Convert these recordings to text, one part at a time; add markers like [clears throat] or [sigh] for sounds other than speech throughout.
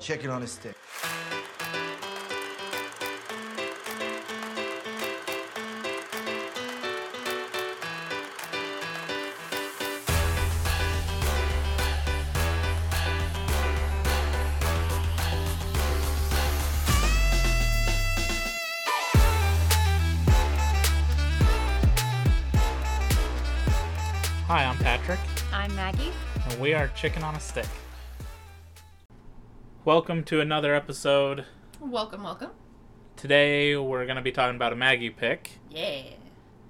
chicken on a stick. Hi, I'm Patrick, I'm Maggie. and we are Chicken on a Stick. Welcome to another episode. Welcome, welcome. Today we're going to be talking about a Maggie pick, Yeah.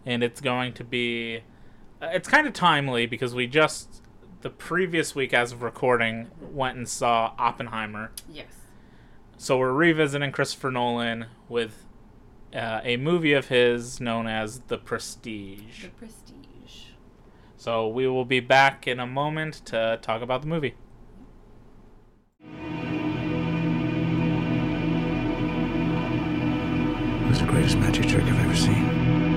and it's going to be. uh, It's kind of timely because we just, the previous week as of recording, went and saw Oppenheimer. Yes. So we're revisiting Christopher Nolan with uh, a movie of his known as The Prestige. The Prestige. So we will be back in a moment to talk about the movie. Was the greatest magic trick I've ever seen.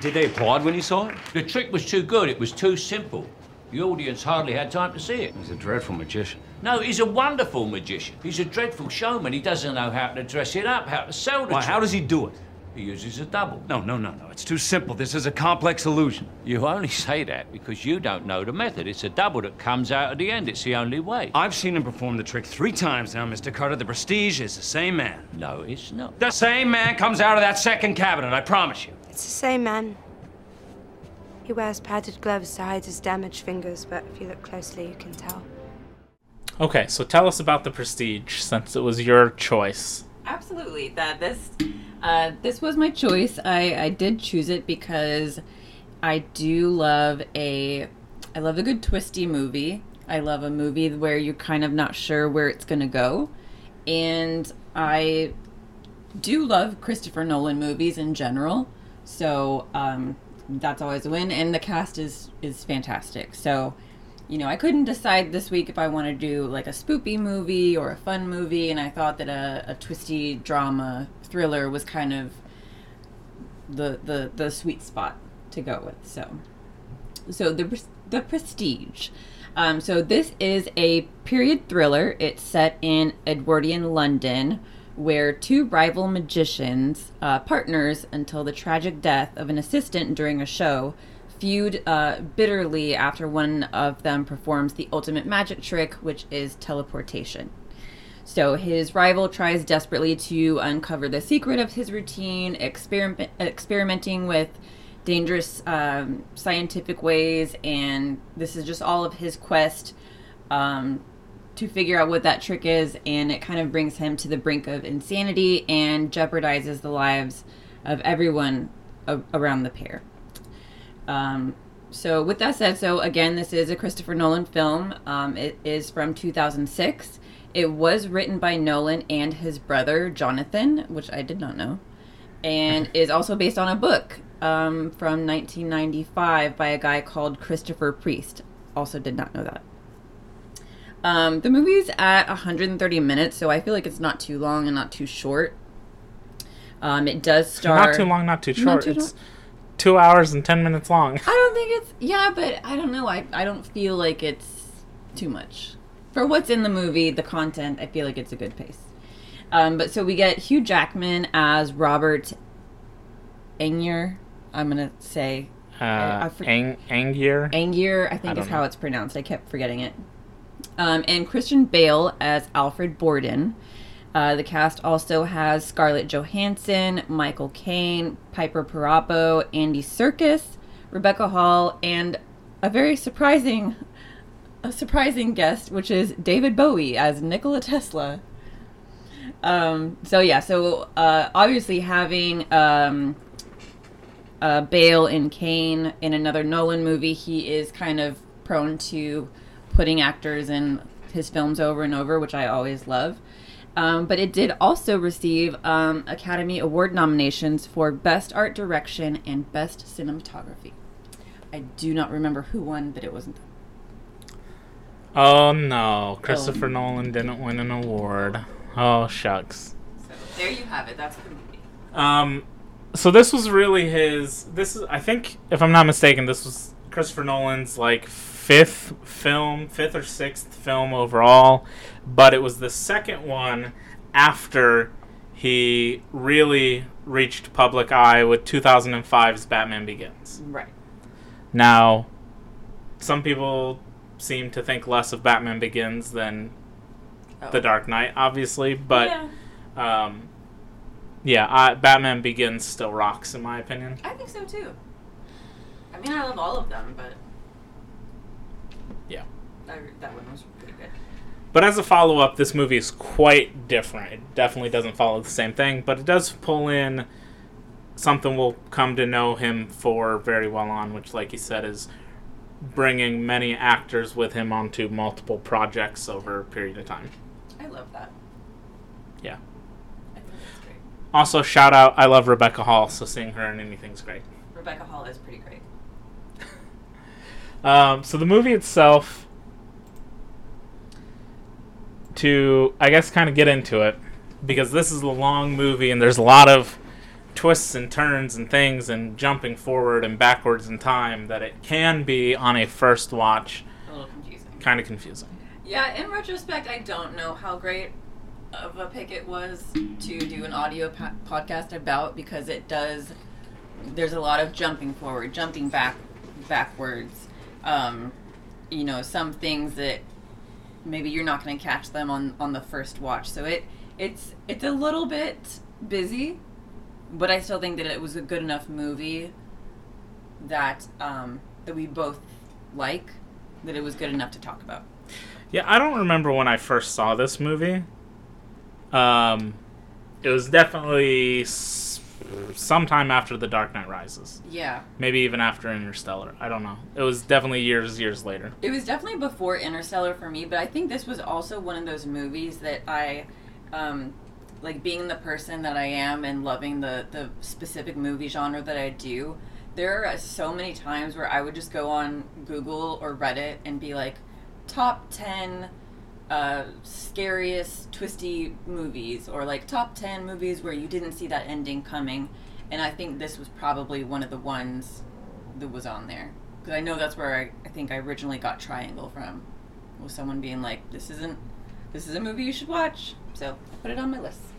Did they applaud when you saw it? The trick was too good. It was too simple. The audience hardly had time to see it. He's a dreadful magician. No, he's a wonderful magician. He's a dreadful showman. He doesn't know how to dress it up, how to sell the Why, trick. how does he do it? He uses a double. No, no, no, no. It's too simple. This is a complex illusion. You only say that because you don't know the method. It's a double that comes out at the end. It's the only way. I've seen him perform the trick three times now, Mr. Carter. The prestige is the same man. No, it's not. The same man comes out of that second cabinet, I promise you. It's the same man. He wears padded gloves to hide his damaged fingers, but if you look closely, you can tell. Okay, so tell us about The Prestige since it was your choice. Absolutely. That this uh, this was my choice. I, I did choose it because I do love a I love a good twisty movie. I love a movie where you're kind of not sure where it's gonna go. And I do love Christopher Nolan movies in general. So um, that's always a win. And the cast is is fantastic. So you know, I couldn't decide this week if I want to do like a spoopy movie or a fun movie, and I thought that a, a twisty drama thriller was kind of the the the sweet spot to go with. So, so the the Prestige. Um, so this is a period thriller. It's set in Edwardian London, where two rival magicians, uh, partners until the tragic death of an assistant during a show, feud uh, bitterly after one of them performs the ultimate magic trick, which is teleportation. So his rival tries desperately to uncover the secret of his routine, experiment, experimenting with dangerous um, scientific ways, and this is just all of his quest um, to figure out what that trick is, and it kind of brings him to the brink of insanity and jeopardizes the lives of everyone a- around the pair. Um, so, with that said, so again, this is a Christopher Nolan film. Um, it is from 2006. It was written by Nolan and his brother Jonathan, which I did not know, and is also based on a book um, from 1995 by a guy called Christopher Priest. Also, did not know that. Um, the movie's at 130 minutes, so I feel like it's not too long and not too short. Um, it does star Not too long, not too short. too it's two hours and ten minutes long. I don't think it's yeah, but I don't know. I I don't feel like it's too much for what's in the movie. The content, I feel like it's a good pace. Um, but so we get Hugh Jackman as Robert Angier. I'm gonna say Uh, I for- Ang- Angier. Angier. I think don't is how it's pronounced. I kept forgetting it. Um, and Christian Bale as Alfred Borden. Uh, the cast also has Scarlett Johansson, Michael Caine, Piper Perabo, Andy Serkis, Rebecca Hall, and a very surprising, a surprising guest, which is David Bowie as Nikola Tesla. Um, so yeah, so uh, obviously having um, uh, Bale and Caine in another Nolan movie, he is kind of prone to putting actors in his films over and over, which I always love. Um, but it did also receive um, Academy Award nominations for Best Art Direction and Best Cinematography. I do not remember who won, but it wasn't. Oh no, Christopher Nolan didn't win an award. Oh shucks. So there you have it. That's the movie. Um, so this was really his. This is, I think, if I'm not mistaken, this was Christopher Nolan's like fifth film, fifth or sixth film overall, but it was the second one after he really reached public eye with 2005's Batman Begins. Right. Now, some people seem to think less of Batman Begins than Oh. The Dark Knight, obviously, but yeah, um, yeah, I, Batman Begins still rocks in my opinion. I think so too. I mean, I love all of them, but Yeah. I, that one was pretty good. But as a follow up, this movie is quite different. It definitely doesn't follow the same thing, but it does pull in something we'll come to know him for very well on, which, like you said, is bringing many actors with him onto multiple projects over a period of time. I love that. Yeah. I think that's great. Also, shout out, I love Rebecca Hall, so seeing her in anything's great. Rebecca Hall is pretty great. Um, so the movie itself, to I guess kind of get into it, because this is a long movie and there's a lot of twists and turns and things and jumping forward and backwards in time that it can be on a first watch A little confusing. kind of confusing. Yeah, in retrospect, I don't know how great of a pick it was to do an audio po- podcast about because it does. There's a lot of jumping forward, jumping back, backwards. Um, you know, some things that maybe you're not going to catch them on on the first watch. So it it's it's a little bit busy, but I still think that it was a good enough movie that um, that we both like that it was good enough to talk about. Yeah, I don't remember when I first saw this movie. Um, it was definitely s- sometime after The Dark Knight Rises. Yeah. Maybe even after Interstellar. I don't know. It was definitely years, years later. It was definitely before Interstellar for me, but I think this was also one of those movies that I, um, like being the person that I am and loving the, the specific movie genre that I do. There are so many times where I would just go on Google or Reddit and be like, top 10 uh, scariest, twisty movies, or like top 10 movies where you didn't see that ending coming. And I think this was probably one of the ones that was on there. Because I know that's where I, I think I originally got Triangle from. Was someone being like, this isn't, this is a movie you should watch. So I put it on my list.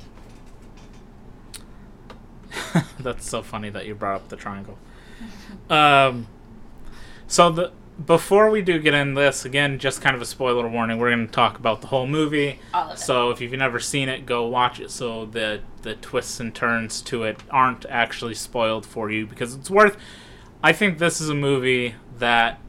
[laughs] That's so funny that you brought up the triangle. Um, so the before we do get in this again, just kind of a spoiler warning. We're going to talk about the whole movie. All of it. So if you've never seen it, go watch it. So the the twists and turns to it aren't actually spoiled for you because it's worth. I think this is a movie that,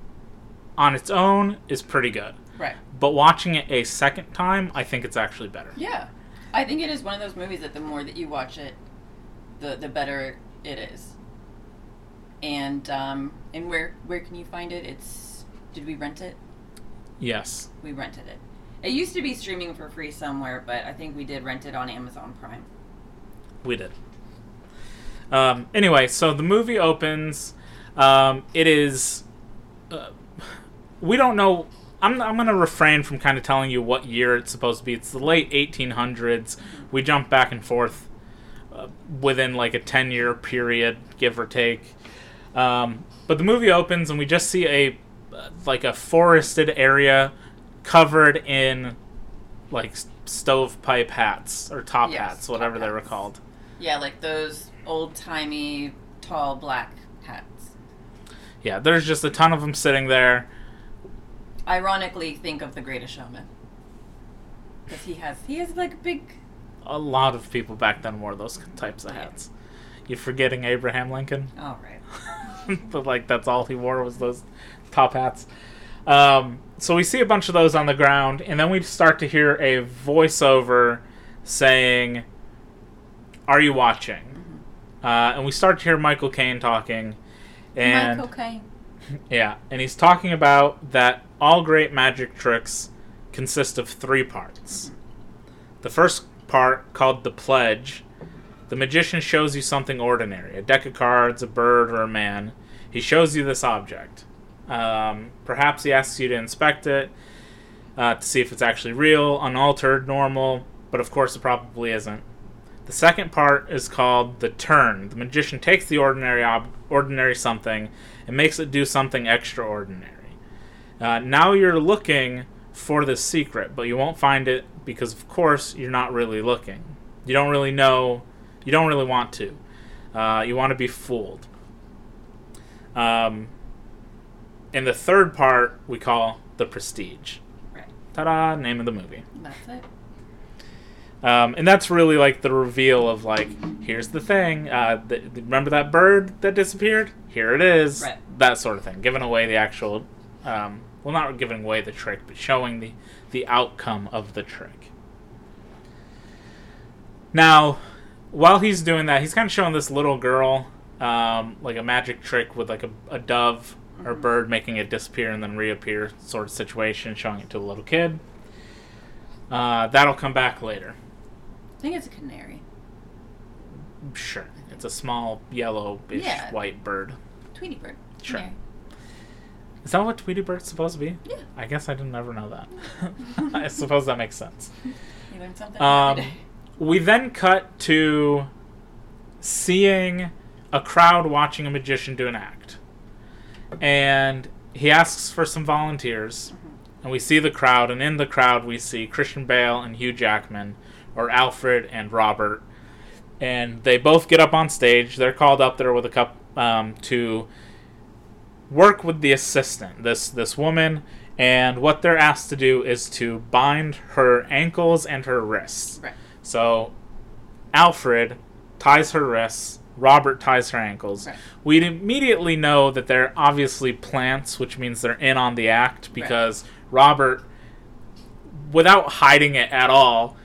on its own, is pretty good. Right. But watching it a second time, I think it's actually better. Yeah. I think it is one of those movies that the more that you watch it, the the better it is. And um and where where can you find it? It's did we rent it? Yes. We rented it. It used to be streaming for free somewhere, but I think we did rent it on Amazon Prime. We did. Um, anyway, so the movie opens. Um, it is. Uh, we don't know. I'm, I'm going to refrain from kind of telling you what year it's supposed to be. It's the late 1800s. We jump back and forth uh, within like a 10 year period, give or take. Um, but the movie opens and we just see a like a forested area covered in like stovepipe hats or top Yes, hats, whatever top they were hats. called. Yeah, like those old timey tall black hats. Yeah, there's just a ton of them sitting there. Ironically, think of the Greatest Showman because he has he has like big. A lot of people back then wore those types of hats. You're forgetting Abraham Lincoln, All right. [laughs] but like that's all he wore was those top hats. Um, so we see a bunch of those on the ground, and then we start to hear a voiceover saying, "Are you watching?" Uh, and we start to hear Michael Caine talking, and Michael Caine. [laughs] Yeah, and he's talking about that all great magic tricks consist of three parts. The first part, called the pledge, the magician shows you something ordinary a deck of cards, a bird, or a man. He shows you this object. Um, perhaps he asks you to inspect it uh, to see if it's actually real, unaltered, normal, but of course it probably isn't. The second part is called the turn. The magician takes the ordinary ob- ordinary something and makes it do something extraordinary. Uh, now you're looking for the secret, but you won't find it because, of course, you're not really looking. You don't really know. You don't really want to. Uh, you want to be fooled. Um, and the third part we call the prestige. Right. Ta-da! Name of the movie. That's it. Um, and that's really like the reveal of like, here's the thing. Uh, th- remember that bird that disappeared? Here it is. Right. That sort of thing. Giving away the actual, um, well, not giving away the trick, but showing the the outcome of the trick. Now, while he's doing that, he's kind of showing this little girl um, like a magic trick with like a, a dove or bird making it disappear and then reappear sort of situation, showing it to a little kid. Uh, that'll come back later. I think it's a canary. Sure. It's a small yellow-ish Yeah. white bird. Tweety bird. Sure. Canary. Is that what Tweety Bird's supposed to be? Yeah. I guess I didn't ever know that. [laughs] I suppose that makes sense. [laughs] You learned something Um, we then cut to seeing a crowd watching a magician do an act. And he asks for some volunteers. And we see the crowd, and in the crowd, we see Christian Bale and Hugh Jackman, or Alfred and Robert. And they both get up on stage. They're called up there with a cup um, to work with the assistant, this this woman, and what they're asked to do is to bind her ankles and her wrists. Right. So Alfred ties her wrists, Robert ties her ankles. Right. We'd immediately know that they're obviously plants, which means they're in on the act because Robert, without hiding it at all,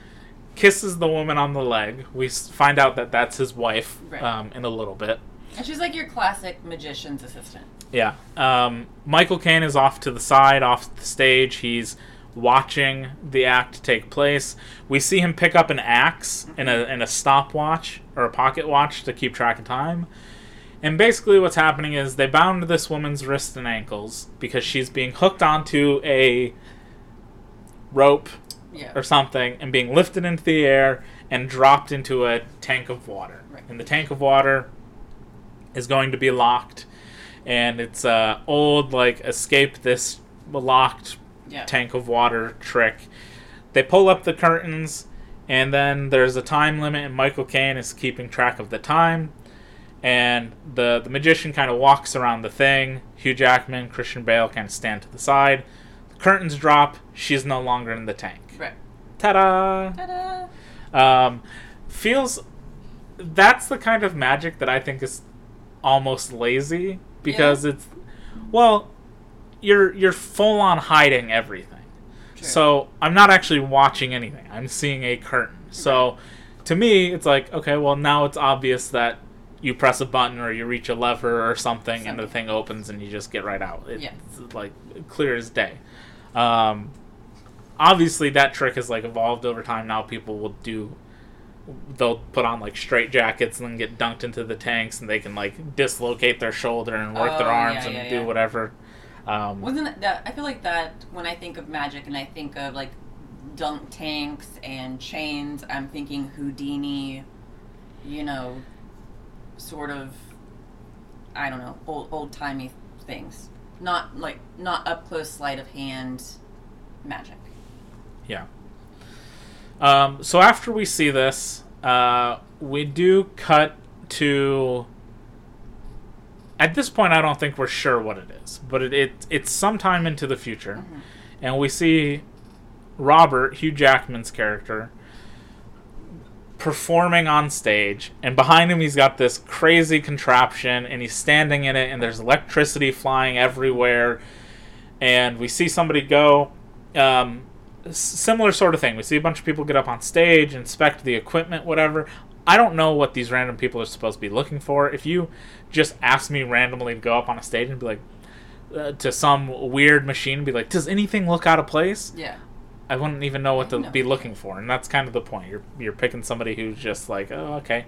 kisses the woman on the leg. We find out that that's his wife Right. um, in a little bit. And she's like your classic magician's assistant. Yeah. Um, Michael Caine is off to the side, off the stage. He's watching the act take place. We see him pick up an axe and a, and a stopwatch or a pocket watch to keep track of time. And basically, what's happening is they bound this woman's wrists and ankles because she's being hooked onto a rope Yeah. or something and being lifted into the air and dropped into a tank of water. Right. And the tank of water is going to be locked, and it's a old like escape this locked yeah. tank of water trick. They pull up the curtains, and then there's a time limit, and Michael Caine is keeping track of the time. And the the magician kind of walks around the thing. Hugh Jackman, Christian Bale kind of stand to the side. The curtains drop. She's no longer in the tank. Right. Ta-da! Ta-da! Um, feels that's the kind of magic that I think is almost lazy because it's well, you're you're full on hiding everything. True. So I'm not actually watching anything. I'm seeing a curtain. So to me, it's like okay, well now it's obvious that you press a button or you reach a lever or something, and the thing opens and you just get right out. It's Yeah. like clear as day. Um, obviously that trick has like evolved over time. Now people will do they'll put on like straight jackets and then get dunked into the tanks and they can like dislocate their shoulder and work their Oh, arms yeah, and yeah, do yeah. whatever. Um, Wasn't that? I feel like that when I think of magic and I think of like dunk tanks and chains, I'm thinking Houdini, you know, sort of, I don't know, old old timey things. Not like not up close sleight of hand magic. Yeah. Um, so after we see this, uh, we do cut to. At this point, I don't think we're sure what it is, but it, it it's sometime into the future, and we see Robert Hugh Jackman's character performing on stage, and behind him he's got this crazy contraption, and he's standing in it, and there's electricity flying everywhere, and we see somebody go. Um, similar sort of thing. We see a bunch of people get up on stage, inspect the equipment, whatever. I don't know what these random people are supposed to be looking for. If you just ask me randomly to go up on a stage and be like, uh, to some weird machine and be like, does anything look out of place? Yeah. I wouldn't even know what to No. be looking for, and that's kind of the point. You're you're picking somebody who's just like, oh, okay.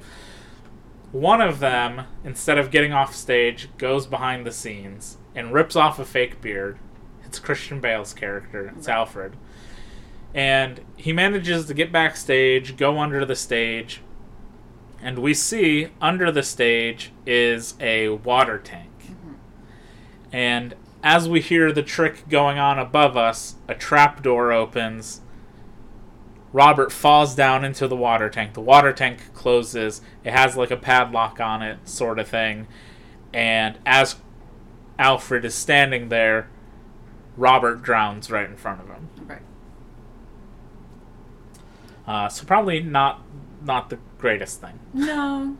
One of them, instead of getting off stage, goes behind the scenes and rips off a fake beard. It's Christian Bale's character. It's Alfred, and he manages to get backstage, go under the stage, and we see under the stage is a water tank. Mm-hmm. And as we hear the trick going on above us, a trap door opens. Robert falls down into the water tank. The water tank closes. It has like a padlock on it, sort of thing. And as Alfred is standing there, Robert drowns right in front of him. Uh, so probably not not the greatest thing. No.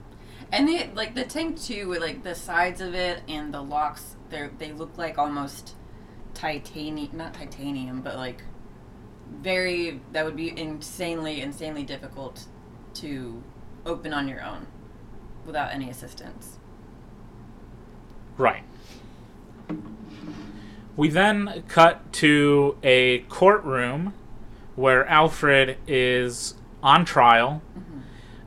And the like the tank too, with like the sides of it and the locks, they they look like almost titanium, not titanium, but like very. That would be insanely, insanely difficult to open on your own without any assistance. Right. We then cut to a courtroom where Alfred is on trial.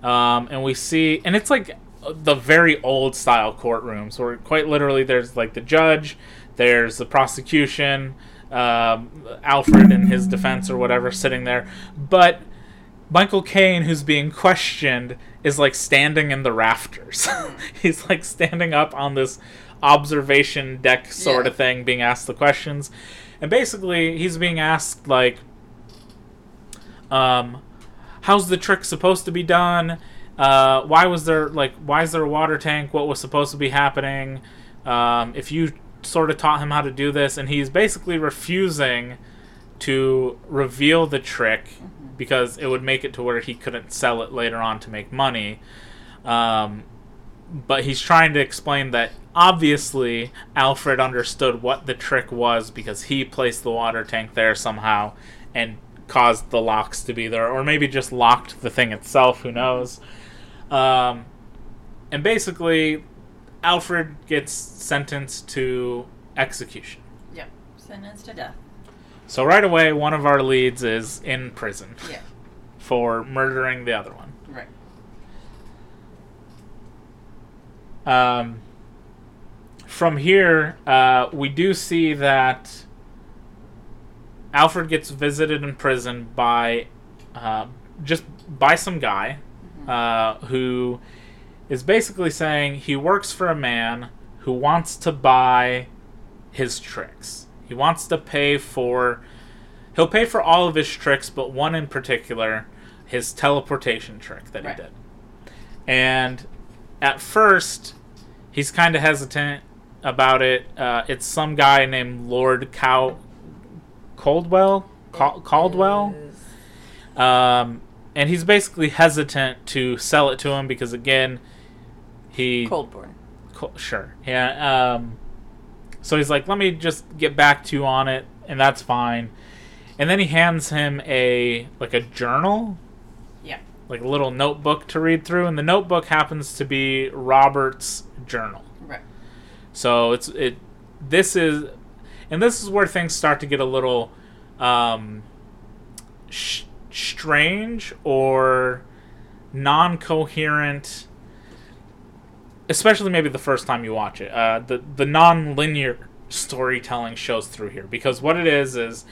Um, and we see, and it's like the very old style courtrooms where quite literally there's like the judge, there's the prosecution, um, Alfred and his defense or whatever sitting there. But Michael Caine, who's being questioned, is like standing in the rafters. [laughs] He's like standing up on this observation deck sort Yeah. of thing, being asked the questions. And basically, he's being asked, like, um, how's the trick supposed to be done? Uh, why was there, like, why is there a water tank? What was supposed to be happening? Um, if you sort of taught him how to do this, and he's basically refusing to reveal the trick because it would make it to where he couldn't sell it later on to make money. Um, but he's trying to explain that obviously Alfred understood what the trick was because he placed the water tank there somehow and caused the locks to be there, or maybe just locked the thing itself. Who knows? Um, and basically, Alfred gets sentenced to execution. Yep. Sentenced to death. So right away, one of our leads is in prison Yeah. for murdering the other one. Right. Um, from here, uh, we do see that Alfred gets visited in prison by uh, just by some guy uh, who is basically saying he works for a man who wants to buy his tricks. He wants to pay for. He'll pay for all of his tricks, but one in particular, his teleportation trick that Right. he did. And at first, he's kind of hesitant about it. Uh, it's some guy named Lord Cow Coldwell. Cal- Caldwell. Um, and he's basically hesitant to sell it to him because again, he Coldborn. Co- sure. Yeah. Um, so he's like, let me just get back to you on it, and that's fine. And then he hands him a like a journal, Yeah. like a little notebook to read through, and the notebook happens to be Robert's journal. Right. So it's it. This is, and this is where things start to get a little um, sh- strange or non-coherent. Especially maybe the first time you watch it. Uh, the the non-linear storytelling shows through here because what it is is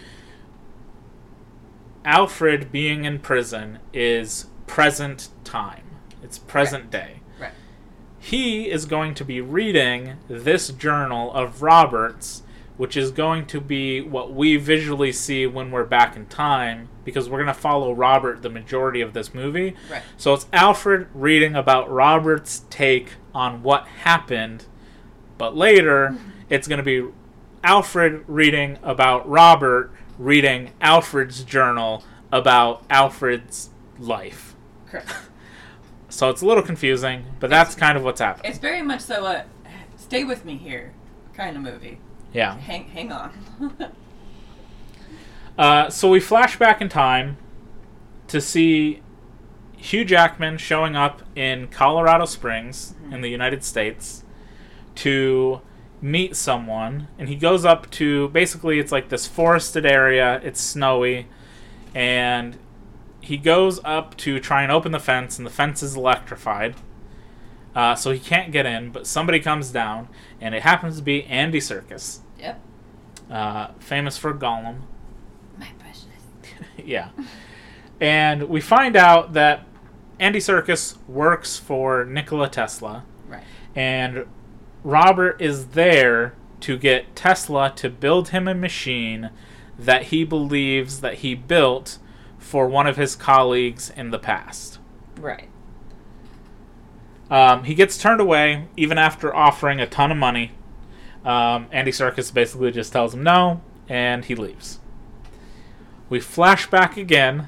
Alfred being in prison is present time. It's present day Right. he is going to be reading this journal of Robert's, which is going to be what we visually see when we're back in time, because we're going to follow Robert the majority of this movie. Right. So it's Alfred reading about Robert's take on what happened, but later [laughs] it's going to be Alfred reading about Robert reading Alfred's journal about Alfred's life. Correct. [laughs] So it's a little confusing, but that's kind of what's happening. It's very much so a stay with me here kind of movie. Yeah. Hang hang on. [laughs] Uh, so we flash back in time to see Hugh Jackman showing up in Colorado Springs in the United States to meet someone, and he goes up to basically it's like this forested area. It's snowy, and he goes up to try and open the fence, and the fence is electrified. Uh, so he can't get in, but somebody comes down, and it happens to be Andy yep. Uh, famous for Gollum. My precious. [laughs] yeah. And we find out that Andy Serkis works for Nikola Tesla, Right. and Robert is there to get Tesla to build him a machine that he believes that he built for one of his colleagues in the past. Right. Um, he gets turned away even after offering a ton of money. Um, Andy Serkis basically just tells him no, and he leaves. We flash back again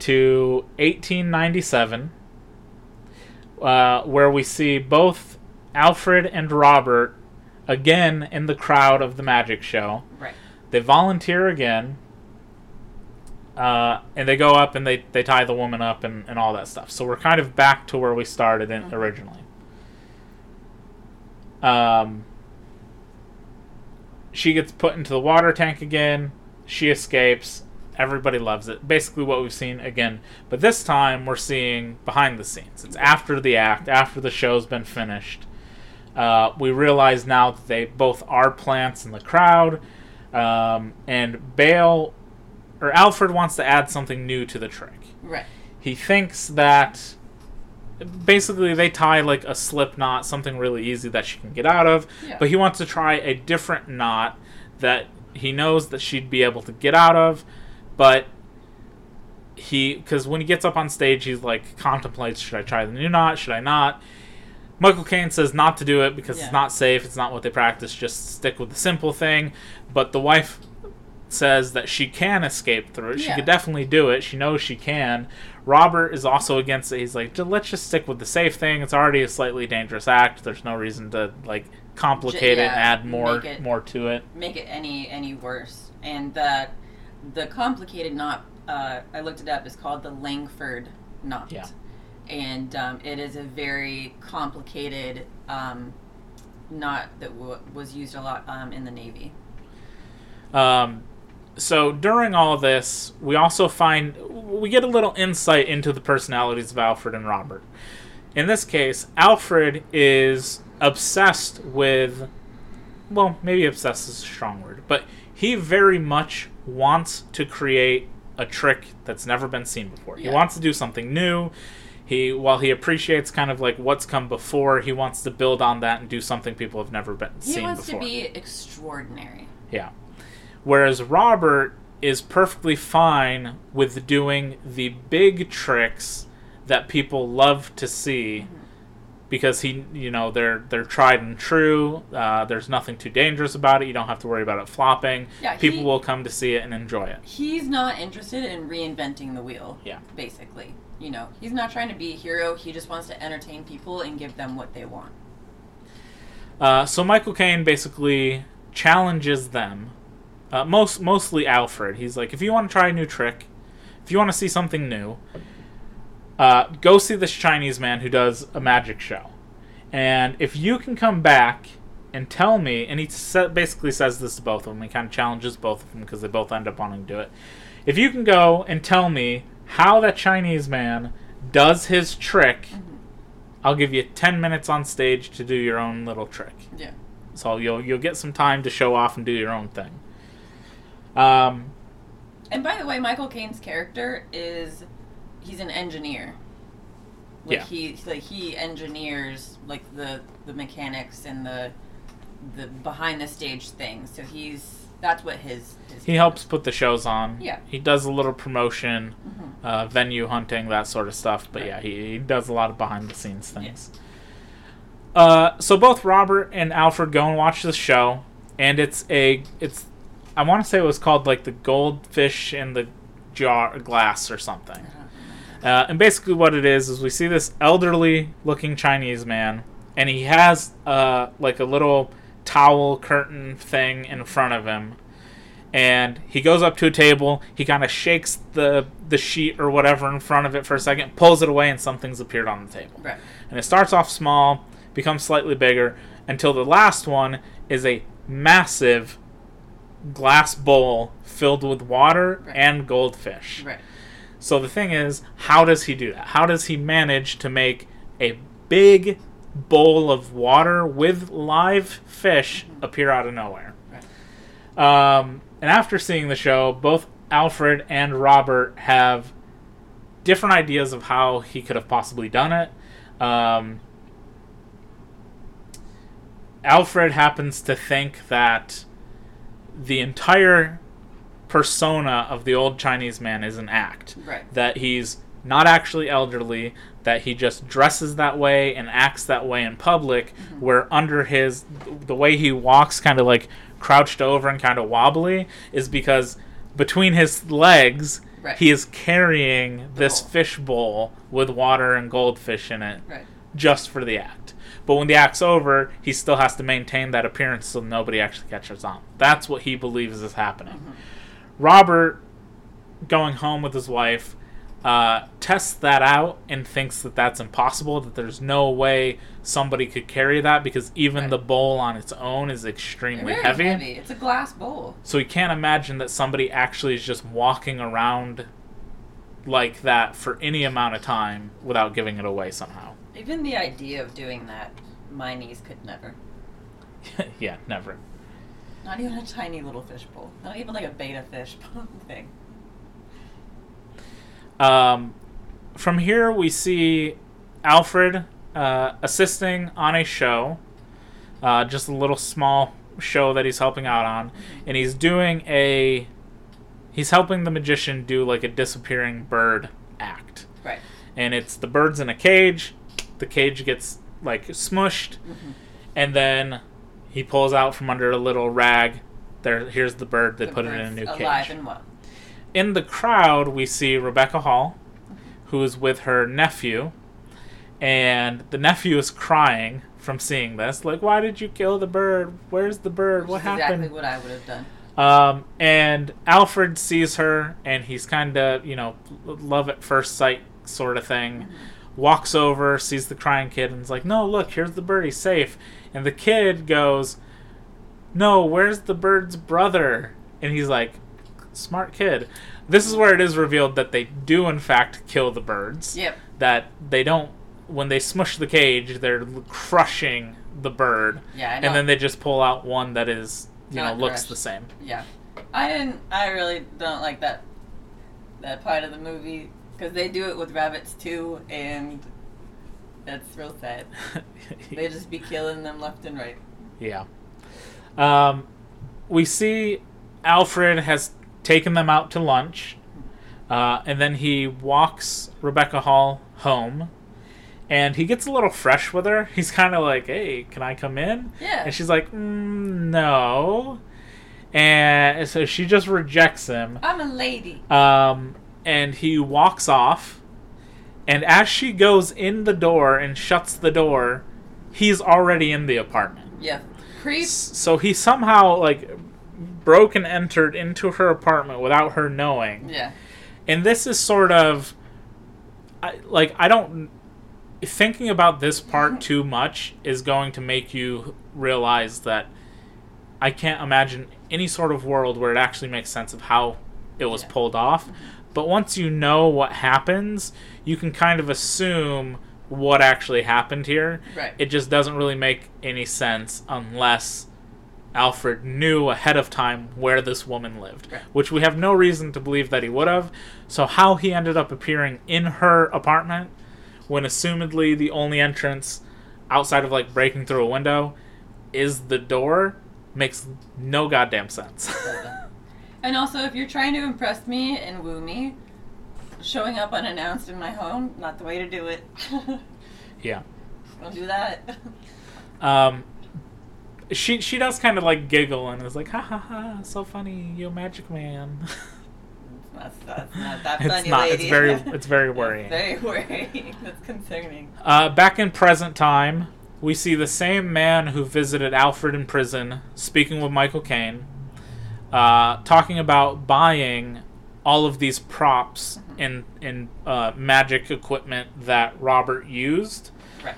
to 1897, uh, where we see both Alfred and Robert again in the crowd of the magic show. Right. They volunteer again. Uh, and they go up and they, they tie the woman up and, and all that stuff. So we're kind of back to where we started in, originally. Um, she gets put into the water tank again. She escapes. Everybody loves it. Basically, what we've seen again. But this time, we're seeing behind the scenes. It's after the act, after the show's been finished. Uh, we realize now that they both are plants in the crowd. Um, and Bale, or Alfred, wants to add something new to the trick. Right. He thinks that basically they tie like a slip knot, something really easy that she can get out of, Yeah. but he wants to try a different knot that he knows that she'd be able to get out of, but he because when he gets up on stage, he's like contemplates: should I try the new knot? Should I not? Michael Caine says not to do it because Yeah. it's not safe. It's not what they practice. Just stick with the simple thing. But the wife says that she can escape through it. She could definitely do it. She knows she can. Robert is also against it. He's like, let's just stick with the safe thing. It's already a slightly dangerous act. There's no reason to like complicate it and yeah, add more it- more to it. Make it any any worse. And the the complicated knot. Uh, I looked it up. Is called the Langford knot. Yeah. And um, it is a very complicated um, knot that w- was used a lot um, in the Navy. Um, so during all this, we also find we get a little insight into the personalities of Alfred and Robert. In this case, Alfred is obsessed with, well, maybe obsessed is a strong word, but he very much wants to create a trick that's never been seen before. He wants to do something new. He, while he appreciates kind of like what's come before, he wants to build on that and do something people have never been He seen wants before. to be extraordinary. Yeah. Whereas Robert is perfectly fine with doing the big tricks that people love to see because he you know they're they're tried and true uh, there's nothing too dangerous about it you don't have to worry about it flopping Yeah, people he- will come to see it and enjoy it He's not interested in reinventing the wheel. Yeah. Basically, you know, he's not trying to be a hero. He just wants to entertain people and give them what they want. Uh, so Michael Caine basically challenges them, uh, most mostly Alfred. He's like, if you want to try a new trick, if you want to see something new, uh, go see this Chinese man who does a magic show, and if you can come back and tell me, and he sa- basically says this to both of them. He kind of challenges both of them because they both end up wanting to do it. If you can go and tell me how that Chinese man does his trick. I'll give you 10 minutes on stage to do your own little trick. Yeah. So you'll you'll get some time to show off and do your own thing. Um, And by the way, Michael Caine's character is he's an engineer. Like Yeah. he like he engineers like the the mechanics and the the behind the stage things. So he's that's what his, his he helps put the shows on. Yeah. He does a little promotion, Mhm. uh, venue hunting, that sort of stuff. But Right. yeah, he, he does a lot of behind the scenes things. Uh, so both Robert and Alfred go and watch the show, and it's a it's I want to say it was called like the goldfish in the jar glass or something. Uh, and basically, what it is is we see this elderly-looking Chinese man, and he has uh, like a little towel curtain thing in front of him, and he goes up to a table. He kind of shakes the the sheet or whatever in front of it for a second, pulls it away, and something's appeared on the table. Right. And it starts off small, becomes slightly bigger, until the last one is a massive glass bowl filled with water Right. and goldfish. Right. So the thing is, how does he do that? How does he manage to make a big bowl of water with live fish appear out of nowhere? Um, and after seeing the show, both Alfred and Robert have different ideas of how he could have possibly done it. Um, Alfred happens to think that the entire persona of the old Chinese man is an act. Right. That he's not actually elderly, that he just dresses that way and acts that way in public, Mm-hmm. where under his, the way he walks kind of like crouched over and kind of wobbly, is because between his legs, Right. he is carrying this bowl. fish bowl with water and goldfish in it Right. Just for the act. But when the act's over, he still has to maintain that appearance so nobody actually catches on. That's what he believes is happening. Robert, going home with his wife, uh, tests that out and thinks that that's impossible, that there's no way somebody could carry that because even Right. the bowl on its own is extremely heavy. heavy. It's a glass bowl. So he can't imagine that somebody actually is just walking around like that for any amount of time without giving it away somehow. Even the idea of doing that, my knees could never. [laughs] yeah, never. Not even a tiny little fishbowl. Not even like a betta fish [laughs] thing. Um, from here, we see Alfred uh, assisting on a show, uh, just a little small show that he's helping out on, and he's doing a. He's helping the magician do like a disappearing bird act, Right. and it's the bird's in a cage. The cage gets like smushed, and then he pulls out from under a little rag. There, here's the bird. They The put it in a new alive cage in the crowd, we see Rebecca Hall, who is with her nephew, and the nephew is crying from seeing this. Like, why did you kill the bird? Where's the bird? What Which is happened? Exactly what I would have done. Um, and Alfred sees her, and he's kind of, you know, love at first sight sort of thing. Walks over, sees the crying kid, and is like, "No, look, here's the bird. He's safe." And the kid goes, "No, where's the bird's brother?" And he's like, "Smart kid." This is where it is revealed that they do, in fact, kill the birds. Yep. That they don't. When they smush the cage, they're crushing the bird, Yeah, I know. and then they just pull out one that is, you know, Not looks crushed. the same. Yeah, I didn't. I really don't like that that part of the movie because they do it with rabbits too, and that's real sad. [laughs] They just be killing them left and right. yeah. Um, we see Alfred has taken them out to lunch, uh, and then he walks Rebecca Hall home, and he gets a little fresh with her. [laughs] He's kind of like, "Hey, can I come in?" Yeah. And she's like, mm, "No," and so she just rejects him. I'm a lady. Um, and he walks off. And as she goes in the door and shuts the door, he's already in the apartment. Yeah, creep. So he somehow like broke and entered into her apartment without her knowing. Yeah, And this is sort of I, like I don't thinking about this part mm-hmm. too much is going to make you realize that I can't imagine any sort of world where it actually makes sense of how it was Yeah. pulled off. Mm-hmm. But once you know what happens, you can kind of assume what actually happened here. Right. It just doesn't really make any sense unless Alfred knew ahead of time where this woman lived, Right. which we have no reason to believe that he would have. So, how he ended up appearing in her apartment when assumedly the only entrance outside of like breaking through a window is the door makes no goddamn sense. And also if you're trying to impress me and woo me, showing up unannounced in my home not the way to do it. [laughs] yeah. Don't do that. Um, she she does kind of like giggle and is like, ha ha ha, so funny, you magic man. That's, that's not that [laughs] It's funny, not, it's very- [laughs] it's very worrying. Very worrying. That's concerning. Uh, back in present time, we see the same man who visited Alfred in prison speaking with Michael Caine, uh, talking about buying all of these props and and uh, magic equipment that Robert used, Right.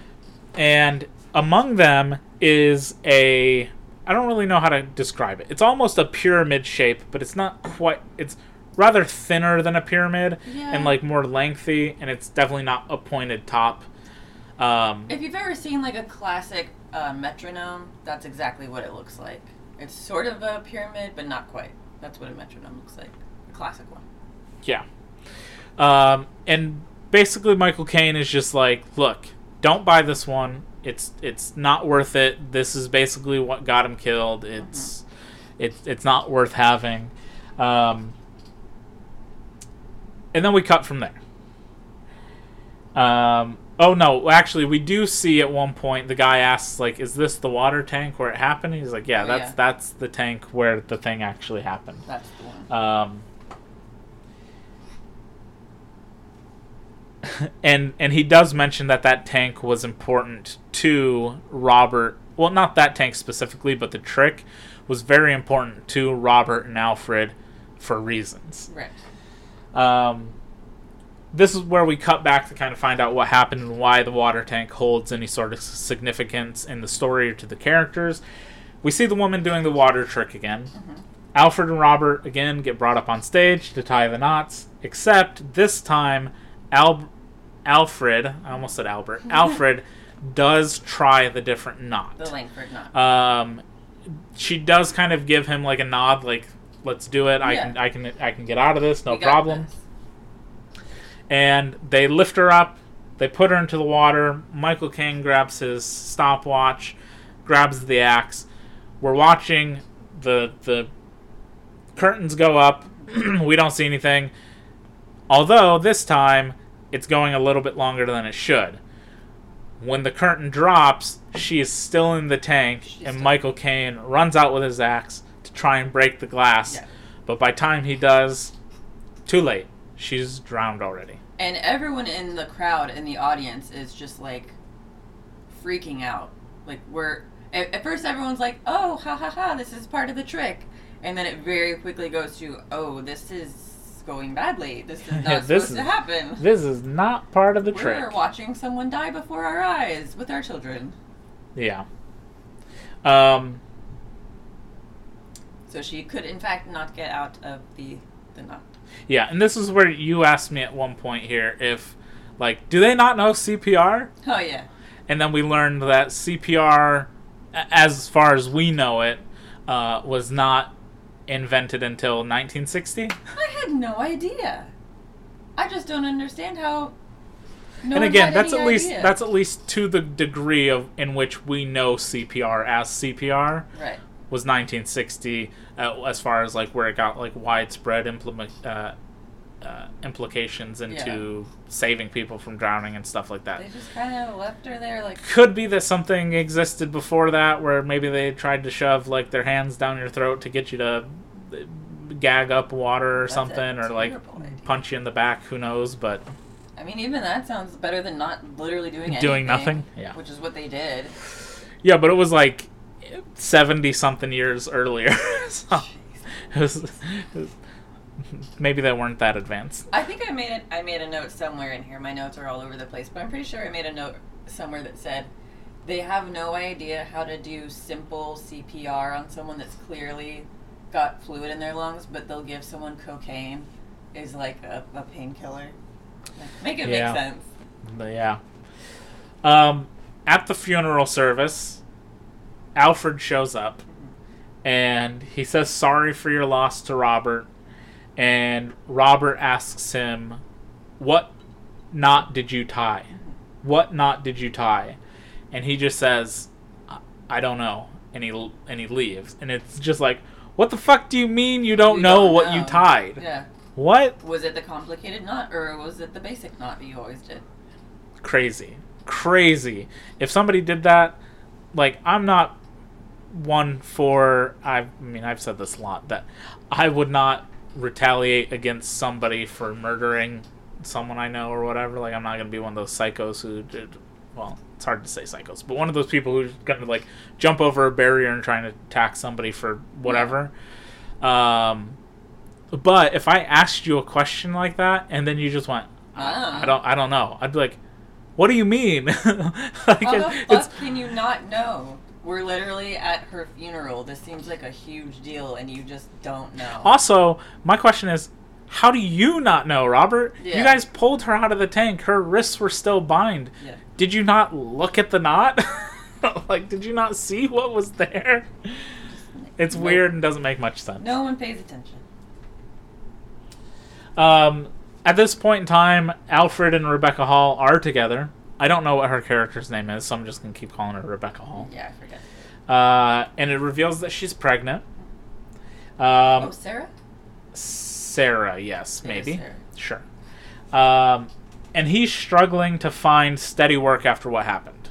and among them is a I don't really know how to describe it. It's almost a pyramid shape, but it's not quite. It's rather thinner than a pyramid Yeah. and like more lengthy, and it's definitely not a pointed top. Um, If you've ever seen like a classic uh, metronome, that's exactly what it looks like. It's sort of a pyramid, but not quite. That's what a metronome looks like. A classic one. yeah. Um, and basically, Michael Caine is just like, look, don't buy this one. It's it's not worth it. This is basically what got him killed. It's it's it's not worth having. Um, and then we cut from there. Um, oh no, actually, we do see at one point the guy asks like, "Is this the water tank where it happened?" He's like, "Yeah, Oh, that's yeah. that's the tank where the thing actually happened." That's the one. Um, and and he does mention that that tank was important to Robert. Well, not that tank specifically, but the trick was very important to Robert and Alfred for reasons. right. Um, this is where we cut back to kind of find out what happened and why the water tank holds any sort of significance in the story or to the characters. We see the woman doing the water trick again. Alfred and Robert again get brought up on stage to tie the knots, except this time Al- Alfred, I almost said Albert, [laughs] Alfred does try the different knot. The Langford knot. Um, she does kind of give him like a nod, like "Let's do it. I can, I can, I can get out of this, no problem." this. And they lift her up. They put her into the water. Michael Caine grabs his stopwatch, grabs the axe. We're watching the the curtains go up. [clears throat] we don't see anything. Although this time it's going a little bit longer than it should. When the curtain drops, she is still in the tank, She's and Michael Caine runs out with his axe to try and break the glass. Yeah. But by time he does, too late. She's drowned already. And everyone in the crowd in the audience is just like freaking out. Like we're at, at first everyone's like, "Oh, ha ha ha, this is part of the trick," and then it very quickly goes to, "Oh, this is going badly. This is [laughs] not This supposed is- to happen. This is not part of the trick. We're watching someone die before our eyes with our children." Yeah. Um, So she could, in fact, not get out of the the knot. Yeah, and this is where you asked me at one point here if, like, do they not know CPR? Oh yeah. And then we learned that CPR, as far as we know it, uh, was not invented until 1960. I had no idea. I just don't understand how. No and again, that's at least that's at least to the degree of in which we know CPR as CPR. right. Was 1960 uh, as far as like where it got like widespread implement uh, uh, implications into saving people from drowning and stuff like that. They just kind of left her there, like Could be that something existed before that where maybe they tried to shove like their hands down your throat to get you to uh, gag up water or That's something or like idea. punch you in the back who knows but I mean, even that sounds better than not literally doing anything. Doing nothing? Yeah. Which is what they did. yeah but it was like 70 something years earlier [laughs] so it was, it was- maybe they weren't that advanced I think I made it. I made a note somewhere in here. My notes are all over the place, but I'm pretty sure I made a note somewhere that said they have no idea how to do simple CPR on someone that's clearly got fluid in their lungs, but they'll give someone cocaine is like a, a painkiller. Like, Make it Yeah. make sense. But yeah. Um, at the funeral service, Alfred shows up and he says sorry for your loss to Robert. And Robert asks him, What knot did you tie? What knot did you tie? And he just says, "I- I don't know. And he, and he leaves. And it's just like, What the fuck do you mean you don't You know don't what you tied? Yeah. What? Was it the complicated knot or was it the basic knot that you always did? crazy crazy if somebody did that like i'm not one for i mean i've said this a lot that i would not retaliate against somebody for murdering someone i know or whatever like i'm not going to be one of those psychos who did well it's hard to say psychos but one of those people who's going to like jump over a barrier and trying to attack somebody for whatever um but if i asked you a question like that and then you just went Ah. I, I don't i don't know i'd be like what do you mean [laughs] like How the fuck can you not know? We're literally at her funeral. This seems like a huge deal, and you just don't know. also my question is how do you not know robert you guys pulled her out of the tank her wrists were still bind Yeah. did you not look at the knot [laughs] like did you not see what was there it's Nope. weird and doesn't make much sense No one pays attention. Um, at this point in time, Alfred and Rebecca Hall are together. I don't know what her character's name is, so I'm just gonna keep calling her Rebecca Hall. Yeah, I forget. Uh, and it reveals that she's pregnant. oh, Um, Sarah? Sarah, yes, maybe, Sarah. sure. Um, and he's struggling to find steady work after what happened.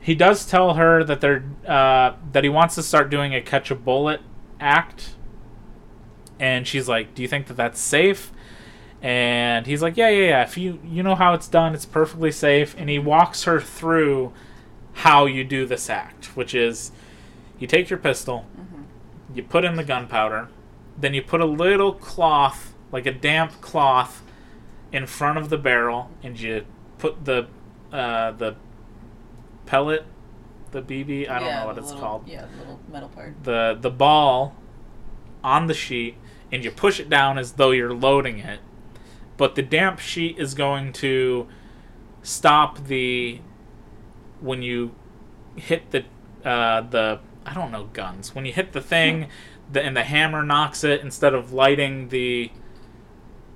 He does tell her that they're uh, that he wants to start doing a catch a bullet act, and she's like, "Do you think that that's safe?" And he's like, "Yeah, yeah, yeah. If you you know how it's done, it's perfectly safe." And he walks her through how you do this act, which is you take your pistol, you put in the gunpowder, then you put a little cloth, like a damp cloth, in front of the barrel, and you put the uh, the pellet, the BB, I don't Yeah, know what it's little- called, Yeah, the little metal part. the the ball on the sheet, and you push it down as though you're loading it, but the damp sheet is going to stop the when you hit the uh, the I don't know guns when you hit the thing the, and the hammer knocks it instead of lighting the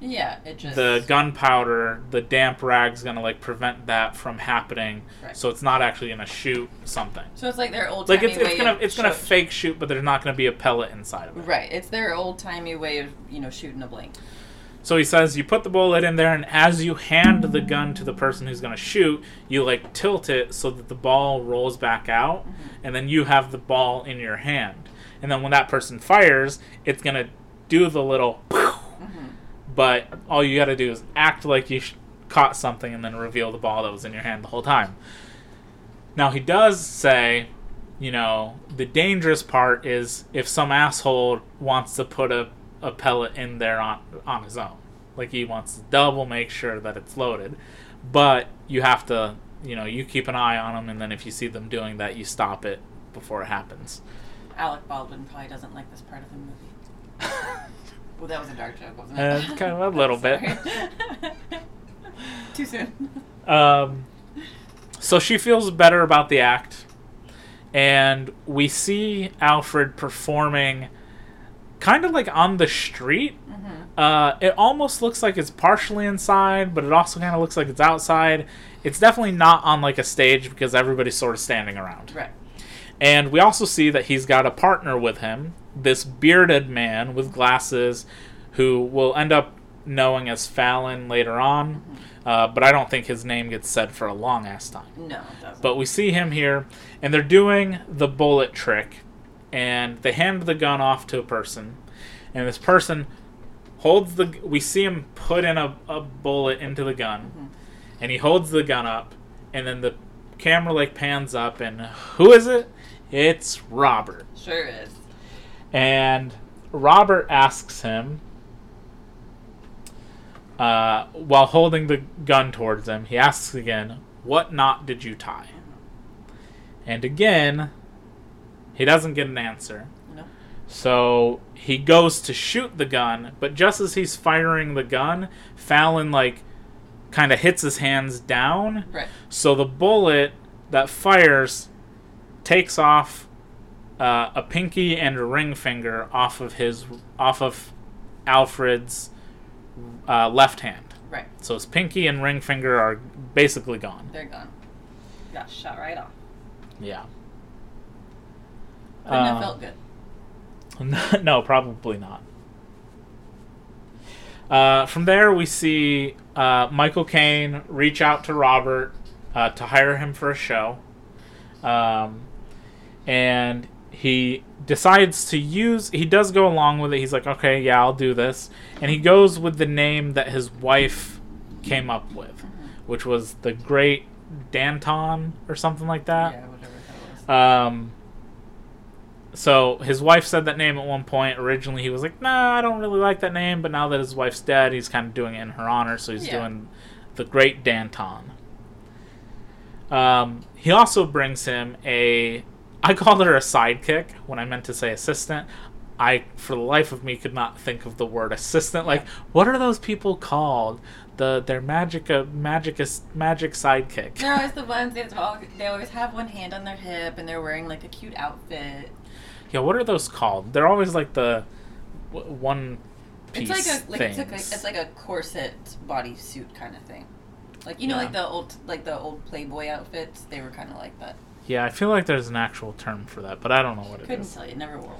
Yeah, it just. the gunpowder the damp rag's gonna like prevent that from happening Right. so it's not actually gonna shoot something So it's like their old like it's, it's way gonna it's gonna fake shoot but there's not gonna be a pellet inside of it Right, it's their old timey way of you know shooting a blank. So he says you put the bullet in there, and as you hand the gun to the person who's going to shoot, you like tilt it so that the ball rolls back out, mm-hmm. and then you have the ball in your hand. And then when that person fires, it's going to do the little. Mm-hmm. But all you got to do is act like you sh- caught something, and then reveal the ball that was in your hand the whole time. Now he does say, you know, the dangerous part is if some asshole wants to put a, a pellet in there on on his own. Like he wants to double make sure that it's loaded. But you have to, you know, you keep an eye on them and then if you see them doing that, you stop it before it happens. Alec Baldwin probably doesn't like this part of the movie. [laughs] well, that was a dark joke, wasn't Uh, it? [laughs] kind of a little bit. [laughs] Too soon. Um, so she feels better about the act, and we see Alfred performing kind of like on the street. Uh, it almost looks like it's partially inside, but it also kind of looks like it's outside. It's definitely not on like a stage because everybody's sort of standing around. Right. And we also see that he's got a partner with him, this bearded man with glasses, who will end up knowing as Fallon later on. Uh, but I don't think his name gets said for a long ass time. No, it doesn't. But we see him here, and they're doing the bullet trick, and they hand the gun off to a person, and this person holds the. We see him put in a, a bullet into the gun, and he holds the gun up, and then the camera like pans up, and who is it? It's Robert. sure is. And Robert asks him, uh, while holding the gun towards him, he asks again, What knot did you tie? And again, he doesn't get an answer. No. So he goes to shoot the gun, but just as he's firing the gun, Fallon, like, kind of hits his hands down. Right. So the bullet that fires takes off uh, a pinky and a ring finger off of his off of Alfred's uh, left hand. Right. So his pinky and ring finger are basically gone. They're gone. Got shot right off. Yeah. Wouldn't have Uh, felt good. [laughs] no, probably not. Uh, from there, we see uh, Michael Caine reach out to Robert uh, to hire him for a show. Um, and he decides to use, he does go along with it. He's like, okay, yeah, I'll do this. And he goes with the name that his wife came up with, which was the Great Danton or something like that. yeah, whatever that was. Um, so his wife said that name at one point. Originally, he was like, "Nah, I don't really like that name." But now that his wife's dead, he's kind of doing it in her honor. So he's Yeah. doing the Great Danton. Um, he also brings him a. I called her a sidekick when I meant to say assistant. I, for the life of me, could not think of the word assistant. Like, what are those people called? The their magic uh, magic magic sidekick. They're always [laughs] the ones that all, they always have one hand on their hip and they're wearing like a cute outfit. Yeah, what are those called? They're always like the w- one piece It's like a like it's like a, it's like a corset bodysuit kind of thing. Like you know, Yeah. like the old like the old Playboy outfits. They were kind of like that. yeah, I feel like there's an actual term for that, but I don't know what it Couldn't is. tell you. Never wore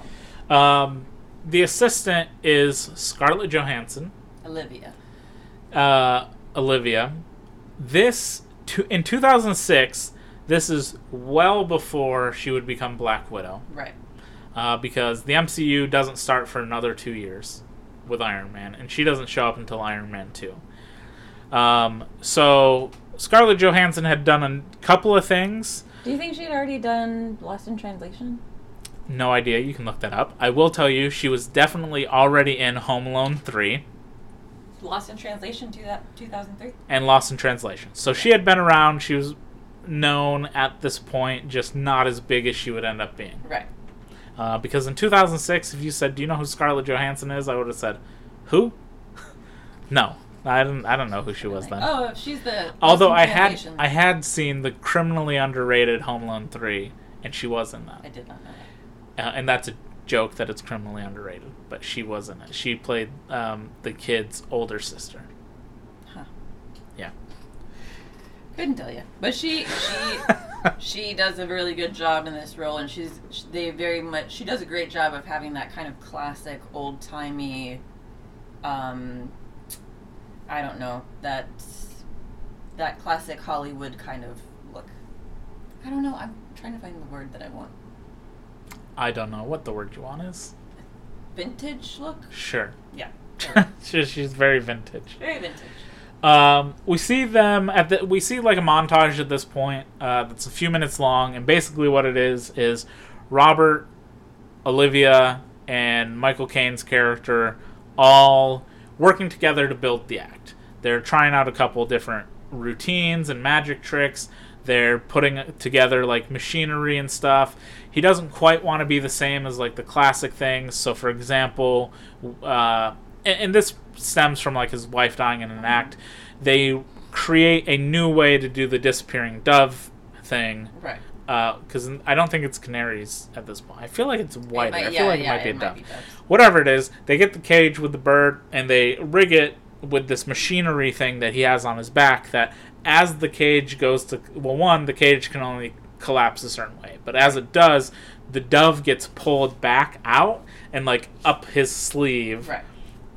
one. Um, the assistant is Scarlett Johansson. Olivia. uh, Olivia. This to, in 2006. This is well before she would become Black Widow, Right. Uh, because the MCU doesn't start for another two years with Iron Man, and she doesn't show up until Iron Man two. Um, so Scarlett Johansson had done a couple of things. Do you think she had already done Lost in Translation? No idea. You can look that up. I will tell you, she was definitely already in Home Alone three. Lost in Translation, two that 2003. and Lost in Translation. So she had been around. She was known at this point, just not as big as she would end up being. Right. Uh, because in 2006, if you said, "Do you know who Scarlett Johansson is?" I would have said, "Who?" [laughs] no, I didn't. I don't know who she was then. Oh, she's the. Although I had I had seen the criminally underrated Home Alone three, and she was in that. I did not know that. Uh, and that's a joke that it's criminally underrated, but she was in it. She played um, the kid's older sister. Huh. Yeah. Couldn't tell you, but she she [laughs] she does a really good job in this role, and she's sh- they very much she does a great job of having that kind of classic old timey, um, I don't know that that classic Hollywood kind of look. I don't know. I'm trying to find the word that I want. I don't know what the word you want is. Vintage look. Sure. Yeah. [laughs] She- She's very vintage. Very vintage. Um, we see them at the. We see like a montage at this point. Uh, that's a few minutes long, and basically what it is is Robert, Olivia, and Michael Caine's character all working together to build the act. They're trying out a couple different routines and magic tricks. They're putting together like machinery and stuff. He doesn't quite want to be the same as like the classic things. So, for example, uh, and, and this stems from like his wife dying in an act. They create a new way to do the disappearing dove thing Right. Uh, because I don't think it's canaries at this point. I feel like it's white. might- I feel yeah, like yeah, it might be a it might dove. be. Whatever it is, they get the cage with the bird and they rig it with this machinery thing that he has on his back. That as the cage goes to well, one the cage can only collapse a certain way, but as it does, the dove gets pulled back out and like up his sleeve Right.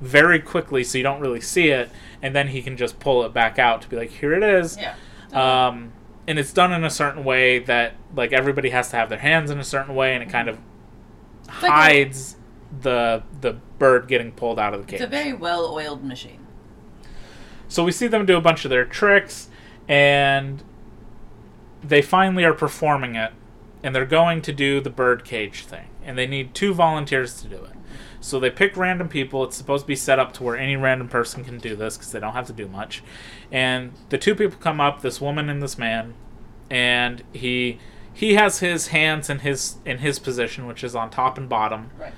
Very quickly, so you don't really see it, and then he can just pull it back out to be like, here it is. Yeah. Um, and it's done in a certain way that like everybody has to have their hands in a certain way, and it kind of like a- hides the the bird getting pulled out of the cage. It's a very well-oiled machine. So we see them do a bunch of their tricks, and they finally are performing it, and they're going to do the bird cage thing, and they need two volunteers to do it. So they pick random people. It's supposed to be set up to where any random person can do this because they don't have to do much. And the two people come up, this woman and this man, and he he has his hands in his in his position, which is on top and bottom Right.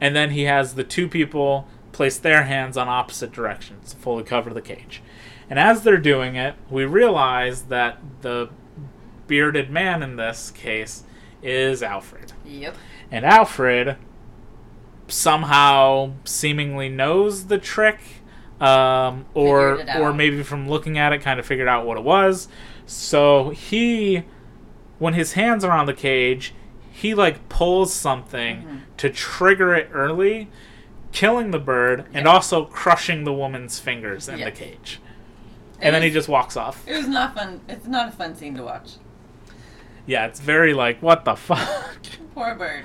and then he has the two people place their hands on opposite directions to fully cover the cage. And as they're doing it, we realize that the bearded man in this case is Alfred. Yep. And Alfred somehow seemingly knows the trick, um, or or maybe from looking at it, kind of figured out what it was. So he, when his hands are on the cage, he like pulls something Mm-hmm. to trigger it early, killing the bird and also crushing the woman's fingers in the cage. It And then he just walks off. It was not fun. It's not a fun scene to watch. Yeah, it's very like what the [laughs] fuck. Poor bird.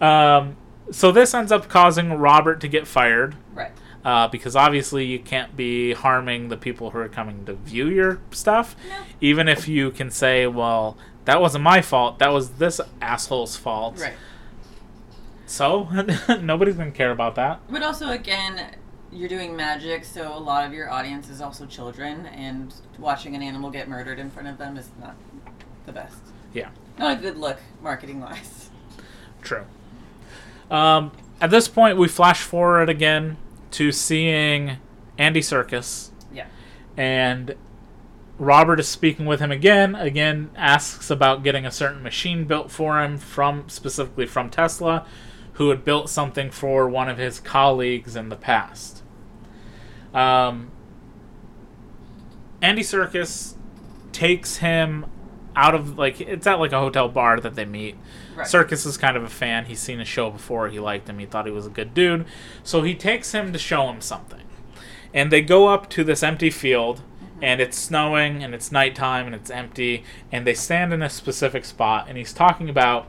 Um, so this ends up causing Robert to get fired Right. uh, because obviously you can't be harming the people who are coming to view your stuff, No. even if you can say, "Well, that wasn't my fault. That was this asshole's fault." Right. So [laughs] nobody's gonna care about that. But also, again, you're doing magic, so a lot of your audience is also children, and watching an animal get murdered in front of them is not the best. Yeah, Not a good look, marketing wise. true. Um, at this point, we flash forward again to seeing Andy Serkis. Yeah. and Robert is speaking with him again. Again, asks about getting a certain machine built for him from specifically from Tesla, who had built something for one of his colleagues in the past. Um, Andy Serkis takes him out of like it's at like a hotel bar that they meet. Right. Serkis is kind of a fan. He's seen a show before. He liked him. He thought he was a good dude. So he takes him to show him something. And they go up to this empty field, mm-hmm. and it's snowing, and it's nighttime, and it's empty. And they stand in a specific spot, and he's talking about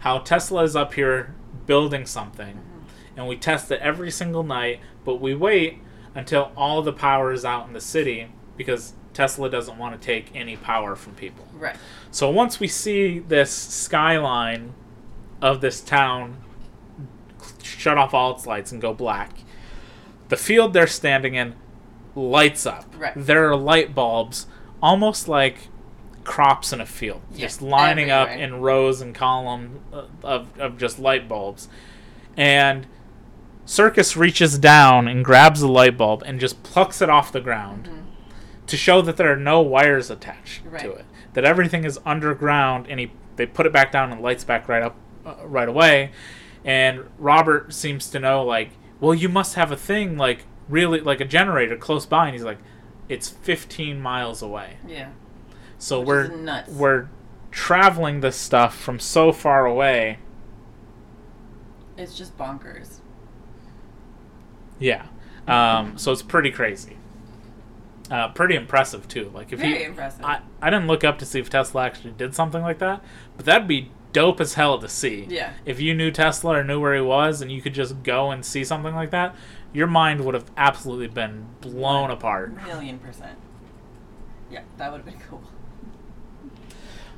how Tesla is up here building something. Mm-hmm. And we test it every single night, but we wait until all the power is out in the city because Tesla doesn't want to take any power from people. Right. So once we see this skyline of this town shut off all its lights and go black, the field they're standing in lights up. Right. There are light bulbs, almost like crops in a field, Yeah, just lining up in rows and column uh, of, of just light bulbs. And Serkis reaches down and grabs the light bulb and just plucks it off the ground to show that there are no wires attached to Right. it. That everything is underground, and he they put it back down and lights back right up uh, right away. And Robert seems to know like, well, you must have a thing like really like a generator close by, and he's like, it's 15 miles away. Yeah. So Which we're nuts. we're traveling this stuff from so far away. It's just bonkers. Yeah. Um, so it's pretty crazy. Uh, pretty impressive too. Like if Very he, impressive. I, I didn't look up to see if Tesla actually did something like that, but that'd be dope as hell to see. Yeah. If you knew Tesla or knew where he was and you could just go and see something like that, your mind would have absolutely been blown apart. Million percent. Yeah, that would have been cool.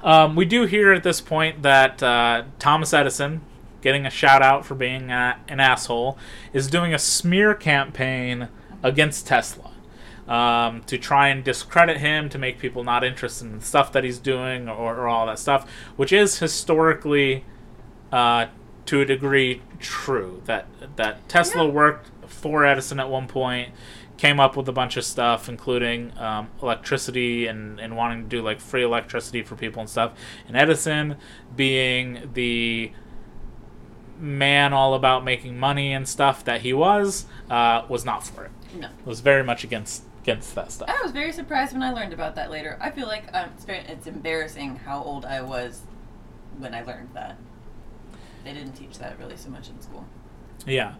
Um, we do hear at this point that uh, Thomas Edison, getting a shout out for being uh, an asshole, is doing a smear campaign against Tesla um, to try and discredit him, to make people not interested in the stuff that he's doing or, or all that stuff, which is historically, uh, to a degree, true. That that Tesla Yeah. worked for Edison at one point, came up with a bunch of stuff, including um, electricity and, and wanting to do like free electricity for people and stuff. And Edison, being the man all about making money and stuff that he was, uh, was not for it. No. Was very much against against that stuff. I was very surprised when I learned about that later. I feel like um, it's, very, it's embarrassing how old I was when I learned that. They didn't teach that really so much in school. Yeah.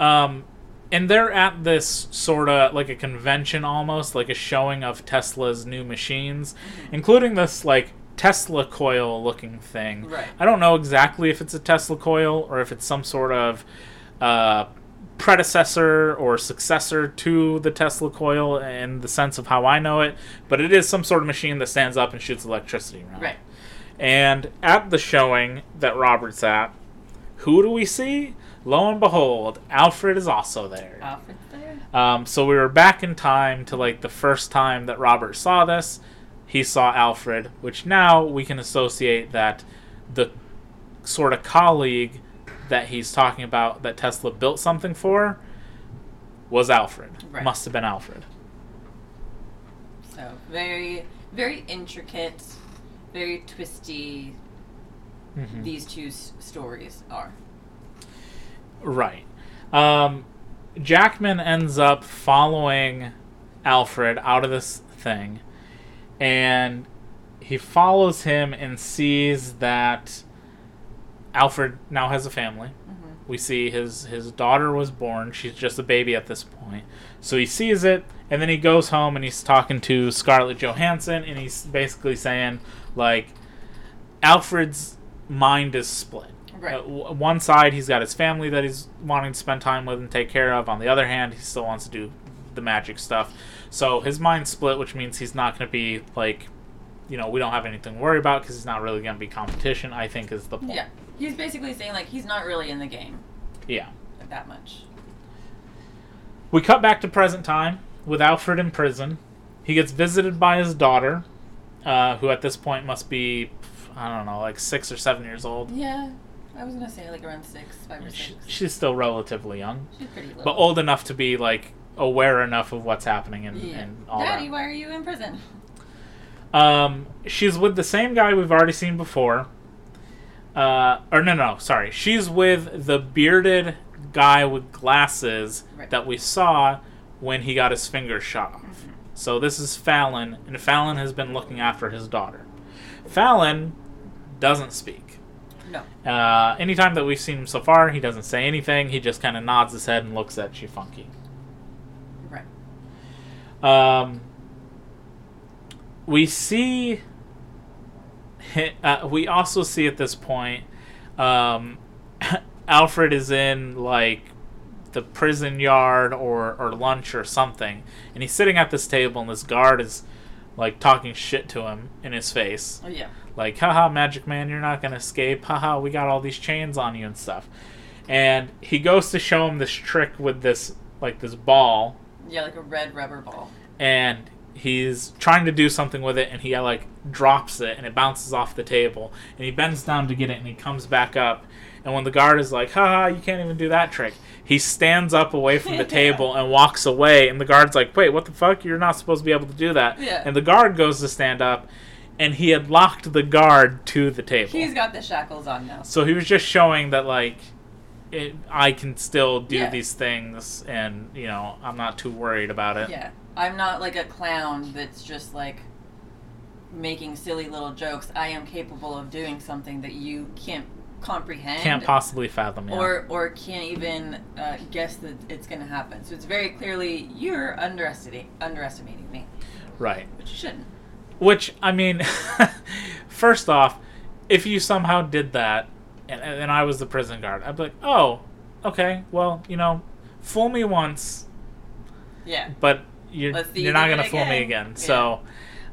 Um, and they're at this sort of like a convention almost, like a showing of Tesla's new machines, including this like Tesla coil looking thing. Right. I don't know exactly if it's a Tesla coil or if it's some sort of uh, predecessor or successor to the Tesla coil in the sense of how I know it, but it is some sort of machine that stands up and shoots electricity around. Right. And at the showing that Robert's at, who do we see? Lo and behold, Alfred is also there. Alfred's there. Um, so we were back in time to like the first time that Robert saw this. He saw Alfred, which now we can associate that the sort of colleague that he's talking about that Tesla built something for was Alfred. Right. Must have been Alfred. So very, very intricate, very twisty. Mm-hmm. These two s- stories are. Right. Um, Jackman ends up following Alfred out of this thing, and he follows him and sees that Alfred now has a family. We see his his daughter was born. She's just a baby at this point. So he sees it, and then he goes home and he's talking to Scarlett Johansson, and he's basically saying like, Alfred's mind is split. Right. Uh, w- one side, he's got his family that he's wanting to spend time with and take care of. On the other hand, he still wants to do the magic stuff. So his mind's split, which means he's not going to be like, you know, we don't have anything to worry about because he's not really going to be competition. I think is the point. Yeah. He's basically saying like he's not really in the game Yeah. that much. We cut back to present time with Alfred in prison. He gets visited by his daughter, uh, who at this point must be, I don't know, like six or seven years old. Yeah. I was gonna say like around six, five or six. She, she's still relatively young, She's pretty little. but old enough to be like aware enough of what's happening and, Yeah. and all Daddy, that. why are you in prison? Um, she's with the same guy we've already seen before. Uh, or no, no, sorry. She's with the bearded guy with glasses Right. that we saw when he got his fingers shot off. So this is Fallon, and Fallon has been looking after his daughter. Fallon doesn't speak. No. Uh, anytime that we've seen him so far, he doesn't say anything. He just kind of nods his head and looks at Chifunky. Right. Um, we see. [laughs] Uh, we also see at this point, um, [laughs] Alfred is in like the prison yard or or lunch or something, and he's sitting at this table, and this guard is like talking shit to him in his face Oh yeah. like haha magic man you're not gonna escape haha we got all these chains on you and stuff and he goes to show him this trick with this like this ball Yeah, like a red rubber ball. and he's trying to do something with it and he like drops it and it bounces off the table and he bends down to get it and he comes back up and when the guard is like haha you can't even do that trick he stands up away from the [laughs] table and walks away and the guard's like wait what the fuck you're not supposed to be able to do that Yeah. and the guard goes to stand up and he had locked the guard to the table He's got the shackles on now. so he was just showing that like it, I can still do Yeah. these things and you know I'm not too worried about it Yeah. I'm not like a clown that's just like making silly little jokes. I am capable of doing something that you can't comprehend. can't possibly fathom yeah. or or can't even uh, guess that it's going to happen. So it's very clearly you're underestimating underestimating me, right which you shouldn't. Which I mean, [laughs] first off, if you somehow did that, and, and I was the prison guard, I'd be like, oh, okay, well, you know, fool me once, Yeah. but you're you you're not gonna fool me again. again. Yeah. So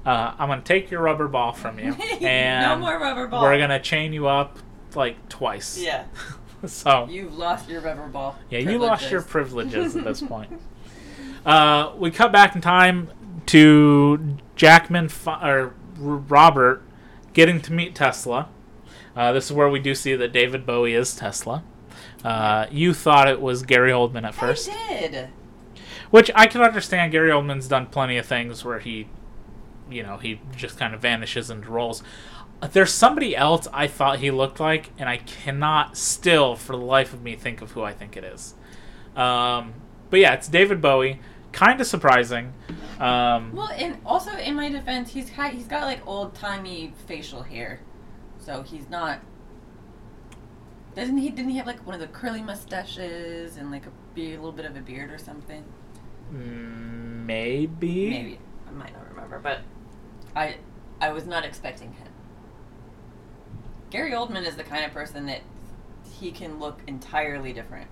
uh, I'm gonna take your rubber ball from you, and [laughs] no more rubber ball. we're gonna chain you up like twice. Yeah. [laughs] so You've lost your rubber ball. Yeah, you lost your privileges. privileges at this [laughs] point. Uh, we cut back in time to Jackman fi- or Robert getting to meet Tesla. Uh, this is where we do see that David Bowie is Tesla. Uh, you thought it was Gary Oldman at first, I did. which I can understand. Gary Oldman's done plenty of things where he, you know, he just kind of vanishes into roles. There's somebody else I thought he looked like, and I cannot still, for the life of me, think of who I think it is. Um, but yeah, it's David Bowie. Kind of surprising. Um, Well, and also in my defense, he's got, he's got like old timey facial hair, so he's not. Doesn't he? Didn't he have like one of the curly mustaches and like a, be- a little bit of a beard or something? mm, maybe. Maybe I might not remember, but I I was not expecting him. Gary Oldman is the kind of person that he can look entirely different,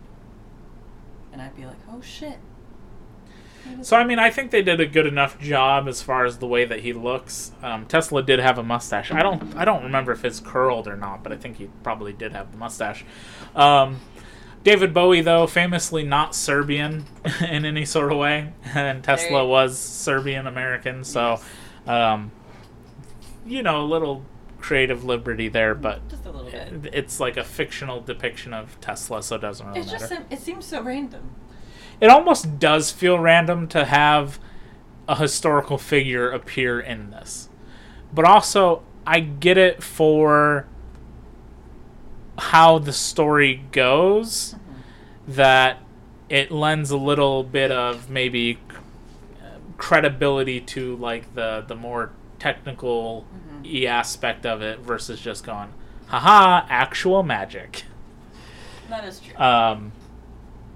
and I'd be like, oh shit. So I mean, I think they did a good enough job as far as the way that he looks. Um, Tesla did have a mustache. I don't, I don't remember if it's curled or not, but I think he probably did have the mustache. Um, David Bowie, though, famously not Serbian [laughs] in any sort of way, [laughs] and Tesla was Serbian American, so um, you know, a little creative liberty there, but just a little bit. it's like a fictional depiction of Tesla, so it doesn't really It's matter. just it seems so random. it almost does feel random to have a historical figure appear in this. But also, I get it for how the story goes that it lends a little bit of maybe credibility to like the the more technical e aspect of it versus just going haha actual magic That is true. um,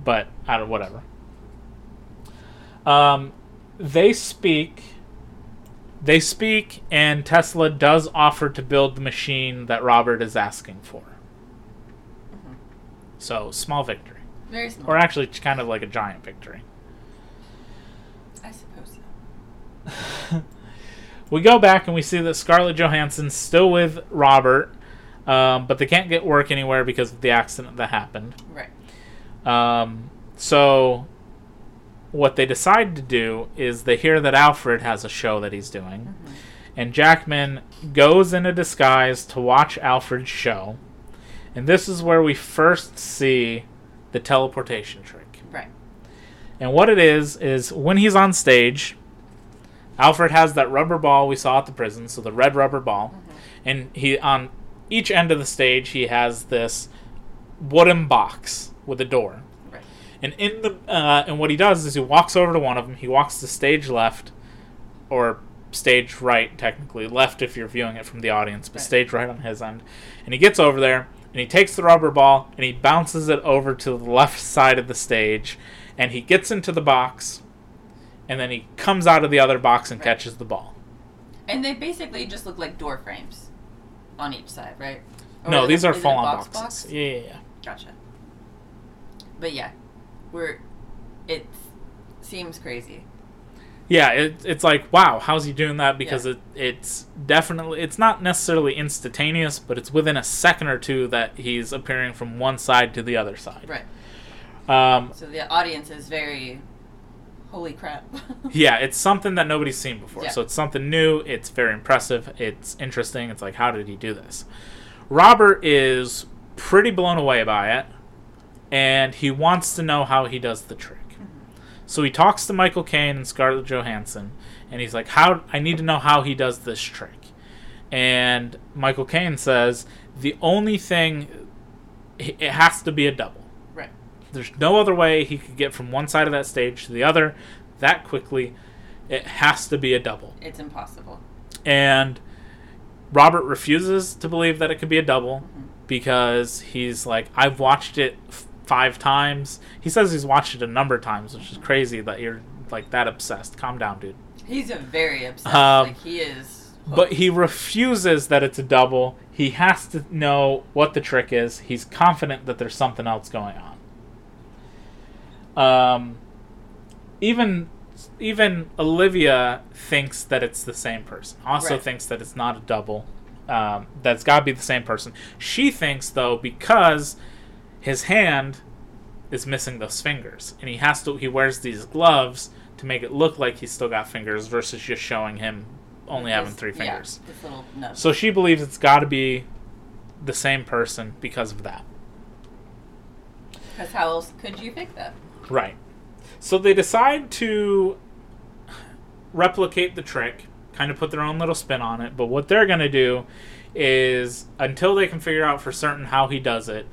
but I don't whatever. Um, they speak. They speak, and Tesla does offer to build the machine that Robert is asking for. So small victory, Very small. or actually, kind of like a giant victory. I suppose so. We go back and we see that Scarlett Johansson's still with Robert, um, but they can't get work anywhere because of the accident that happened. Right. Um, so, what they decide to do is they hear that Alfred has a show that he's doing, and Jackman goes in a disguise to watch Alfred's show, and this is where we first see the teleportation trick. Right. And what it is is when he's on stage, Alfred has that rubber ball we saw at the prison, so the red rubber ball, and he on each end of the stage he has this wooden box with a door. Right. And in the uh, and what he does is he walks over to one of them. He walks to stage left, or stage right, technically left if you're viewing it from the audience, but Right. stage right on his end. And he gets over there and he takes the rubber ball and he bounces it over to the left side of the stage, and he gets into the box, and then he comes out of the other box and Right. catches the ball. And they basically just look like door frames on each side, right? Or no, these it- are full on box boxes. box? Yeah, yeah, yeah. Gotcha. But yeah, we're. It seems crazy. Yeah, it, it's like wow, how's he doing that? Because Yeah. it it's definitely it's not necessarily instantaneous, but it's within a second or two that he's appearing from one side to the other side. Right. Um, So the audience is very. Holy crap. [laughs] yeah, it's something that nobody's seen before. Yeah. So it's something new. It's very impressive. It's interesting. It's like how did he do this? Robert is pretty blown away by it, and he wants to know how he does the trick. Mm-hmm. So he talks to Michael Caine and Scarlett Johansson, and he's like, "How? I need to know how he does this trick." And Michael Caine says, "The only thing, it it has to be a double. There's no other way he could get from one side of that stage to the other that quickly. It has to be a double." It's impossible. And Robert refuses to believe that it could be a double because he's like, I've watched it f- five times. He says he's watched it a number of times, which is crazy that you're like that obsessed. Calm down, dude. He's a very obsessed. Um, like he is. But he refuses that it's a double. He has to know what the trick is. He's confident that there's something else going on. Um, even even Olivia thinks that it's the same person. Also Right. thinks that it's not a double. Um, that's got to be the same person. She thinks though because his hand is missing those fingers, and he has to. He wears these gloves to make it look like he's still got fingers versus just showing him only having three yeah, fingers. this little. So she believes it's got to be the same person because of that. Because how else could you fake that? Right. So they decide to replicate the trick, kind of put their own little spin on it. But what they're going to do is, until they can figure out for certain how he does it,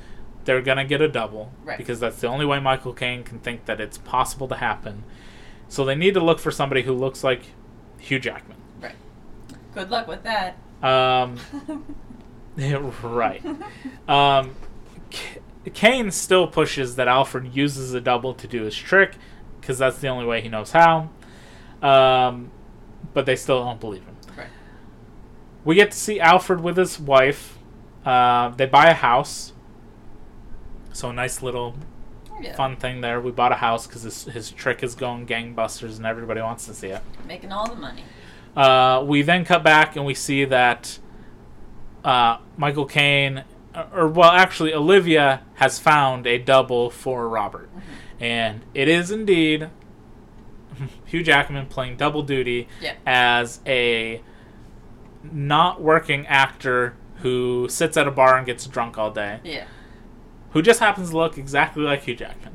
they're going to get a double. Right. Because that's the only way Michael Caine can think that it's possible to happen. So they need to look for somebody who looks like Hugh Jackman. Right. Good luck with that. Um, [laughs] [laughs] right. Um, Caine still pushes that Alfred uses a double to do his trick because that's the only way he knows how. Um, but they still don't believe him. Right. We get to see Alfred with his wife. Uh, they buy a house. So a nice little Yeah. fun thing there. We bought a house because his, his trick is going gangbusters and everybody wants to see it. Making all the money. Uh, we then cut back and we see that uh, Michael Caine, or well, actually, Olivia has found a double for Robert, and it is indeed Hugh Jackman playing double duty Yeah. as a not working actor who sits at a bar and gets drunk all day, Yeah. who just happens to look exactly like Hugh Jackman.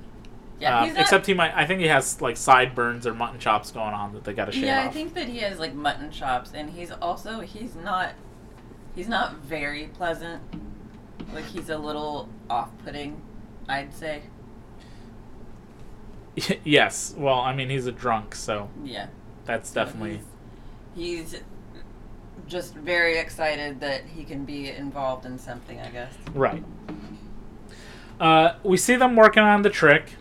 Yeah. Uh, not, except he might, I think he has like sideburns or mutton chops going on that they got to shave Yeah, I think that he has like mutton chops, and he's also he's not he's not very pleasant. Like he's a little off-putting, I'd say. [laughs] yes. Well, I mean, he's a drunk, so Yeah. that's definitely He's, he's just very excited that he can be involved in something. I guess. right. Uh, we see them working on the trick,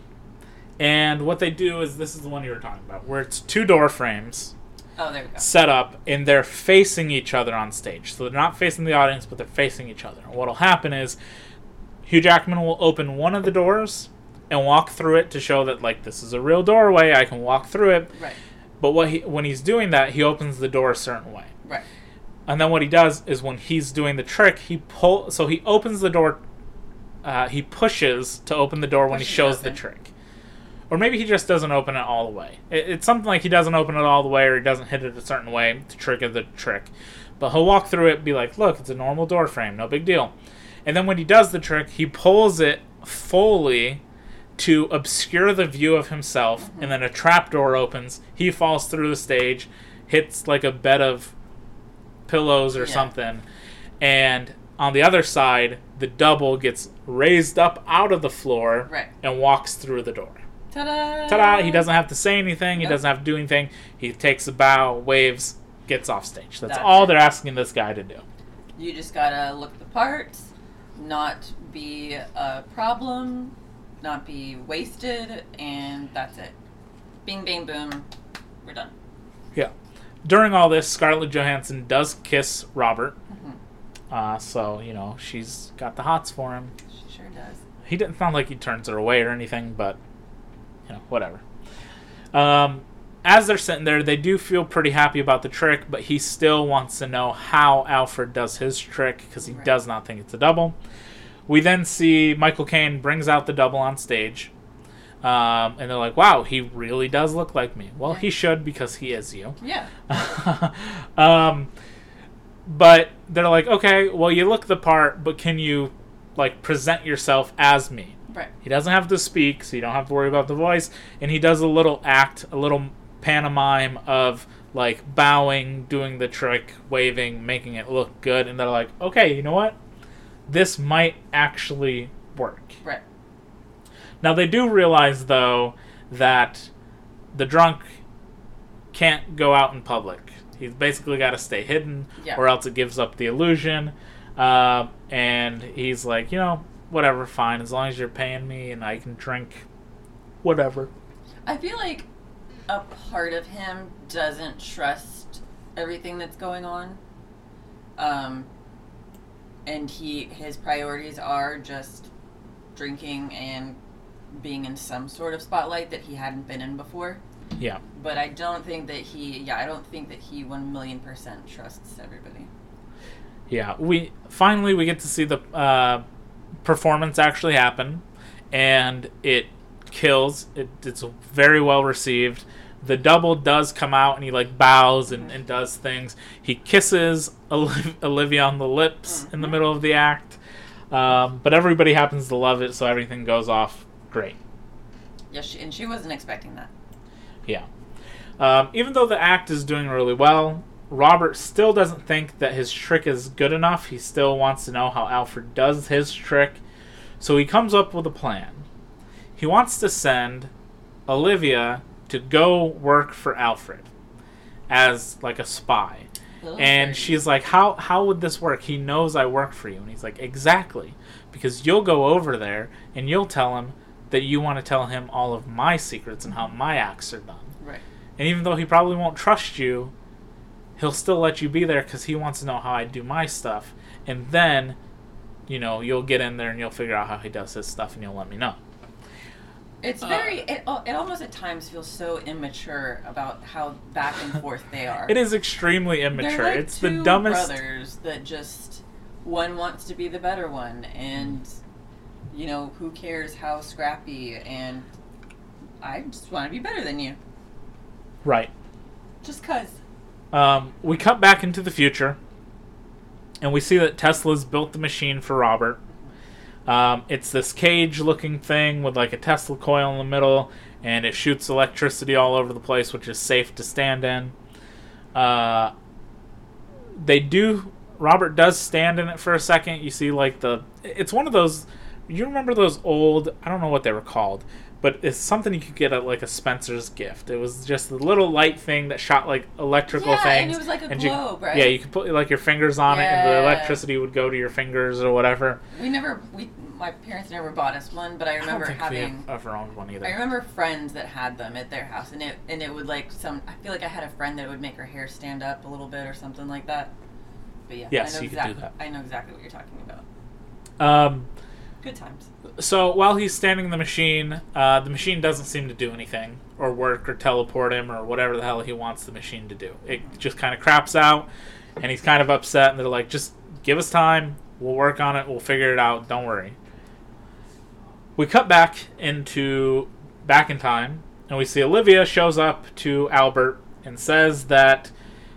and what they do is this is the one you were talking about, where it's two door frames Oh, there we go. set up, and they're facing each other on stage. So they're not facing the audience, but they're facing each other. And what'll happen is Hugh Jackman will open one of the doors and walk through it to show that like this is a real doorway. I can walk through it. Right. But what he, when he's doing that, he opens the door a certain way. Right. And then what he does is when he's doing the trick, he pull so he opens the door. Uh, he pushes to open the door when he shows the trick, or maybe he just doesn't open it all the way. It, it's something like he doesn't open it all the way, or he doesn't hit it a certain way to trigger the trick. But he'll walk through it, and be like, "Look, it's a normal door frame, no big deal." And then when he does the trick, he pulls it fully to obscure the view of himself, mm-hmm. and then a trap door opens. He falls through the stage, hits like a bed of pillows or Yeah. something, and On the other side, the double gets raised up out of the floor Right. and walks through the door. Ta-da! Ta-da! He doesn't have to say anything. He Nope. doesn't have to do anything. He takes a bow, waves, gets off stage. That's, That's all it. they're asking this guy to do. You just gotta look the part, not be a problem, not be wasted, and that's it. Bing, bang, boom. We're done. Yeah. During all this, Scarlett Johansson does kiss Robert. Uh, so you know she's got the hots for him. She sure does. He didn't sound like he turns her away or anything, but you know whatever. Um, as they're sitting there, they do feel pretty happy about the trick, but he still wants to know how Alfred does his trick because he Right. does not think it's a double. We then see Michael Caine brings out the double on stage. Um, and they're like, wow, he really does look like me. Well, he should because he is you. Yeah. [laughs] um, but they're like, okay, well, you look the part, but can you like present yourself as me? Right. He doesn't have to speak, so you don't have to worry about the voice. And he does a little act, a little pantomime of like bowing, doing the trick, waving, making it look good. And they're like, okay, you know what? This might actually work. Right. Now they do realize though that the drunk can't go out in public. He's basically got to stay hidden, Yeah. or else it gives up the illusion. Uh, and he's like, you know, whatever, fine, as long as you're paying me and I can drink, whatever. I feel like a part of him doesn't trust everything that's going on. Um, and he his priorities are just drinking and being in some sort of spotlight that he hadn't been in before. Yeah. But I don't think that he yeah, I don't think that he one million percent trusts everybody. Yeah, we finally we get to see the uh, performance actually happen, and it kills. It, it's very well received. The double does come out and he like bows and, and does things. He kisses Oliv- [laughs] Olivia on the lips in the middle of the act, um, but everybody happens to love it, so everything goes off great. Yeah, and she wasn't expecting that. Yeah. Um, even though the act is doing really well, Robert still doesn't think that his trick is good enough. He still wants to know how Alfred does his trick. So he comes up with a plan. He wants to send Olivia to go work for Alfred as like a spy. Little And dirty. she's like, "How how would this work? He knows I work for you." And he's like, "Exactly, because you'll go over there and you'll tell him that you want to tell him all of my secrets and how my acts are done. right. And even though he probably won't trust you, he'll still let you be there because he wants to know how I do my stuff. And then, you know, you'll get in there and you'll figure out how he does his stuff, and you'll let me know." It's uh, very. It, it almost at times feels so immature about how back and forth they are. [laughs] It is extremely immature. like it's two the dumbest. brothers that just one wants to be the better one, and you know who cares how scrappy, and I just want to be better than you, Right. just cause. Um, we cut back into the future, and we see that Tesla's built the machine for Robert. Um, it's this cage-looking thing with like a Tesla coil in the middle, and it shoots electricity all over the place, which is safe to stand in. Uh, they do. Robert does stand in it for a second. You see, like the. It's one of those. You remember those old? I don't know what they were called, but it's something you could get at like a Spencer's gift. It was just a little light thing that shot like electrical Yeah, and it was like a you- globe, right? Yeah, you could put like your fingers on it, and the electricity would go to your fingers or whatever. We never. We my parents never bought us one, but I I remember think having. ever owned one either. I remember friends that had them at their house, and it and it would like some. I feel like I had a friend that would make her hair stand up a little bit or something like that. But yeah, Yes, I know you could do exactly. that. I know exactly what you're talking about. Um, Good times. so while he's standing in the machine, uh, the machine doesn't seem to do anything or work or teleport him or whatever the hell he wants the machine to do. It just kind of craps out, and he's kind of upset. And they're like, "Just give us time. We'll work on it. We'll figure it out. Don't worry." We cut back into back in time, and we see Olivia shows up to Albert and says that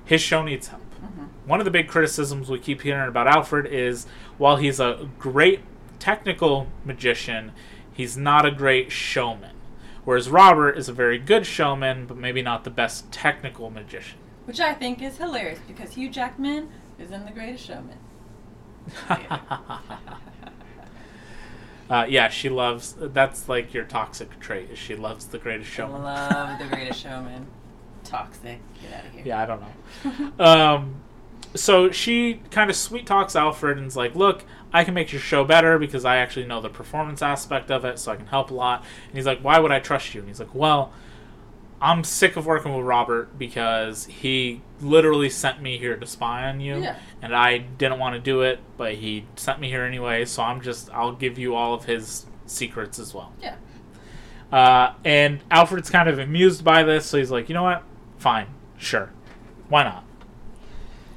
his show needs help. One of the big criticisms we keep hearing about Alfred is while he's a great technical magician, he's not a great showman. Whereas Robert is a very good showman, but maybe not the best technical magician. Which I think is hilarious because Hugh Jackman is in The Greatest Showman. [laughs] Uh, yeah, she loves. That's like your toxic trait. Is she loves the Greatest I Showman. love The [laughs] Greatest Showman. Toxic. Get out of here. Yeah, I don't know. um, so she kind of sweet talks Alfred and's like, "Look, I can make your show better because I actually know the performance aspect of it, so I can help a lot." And he's like, "Why would I trust you?" And he's like, "Well, I'm sick of working with Robert because he literally sent me here to spy on you, Yeah. and I didn't want to do it, but he sent me here anyway. So I'm just I'll give you all of his secrets as well." Yeah. Uh, and Alfred's kind of amused by this, so he's like, "You know what? Fine, sure, why not?"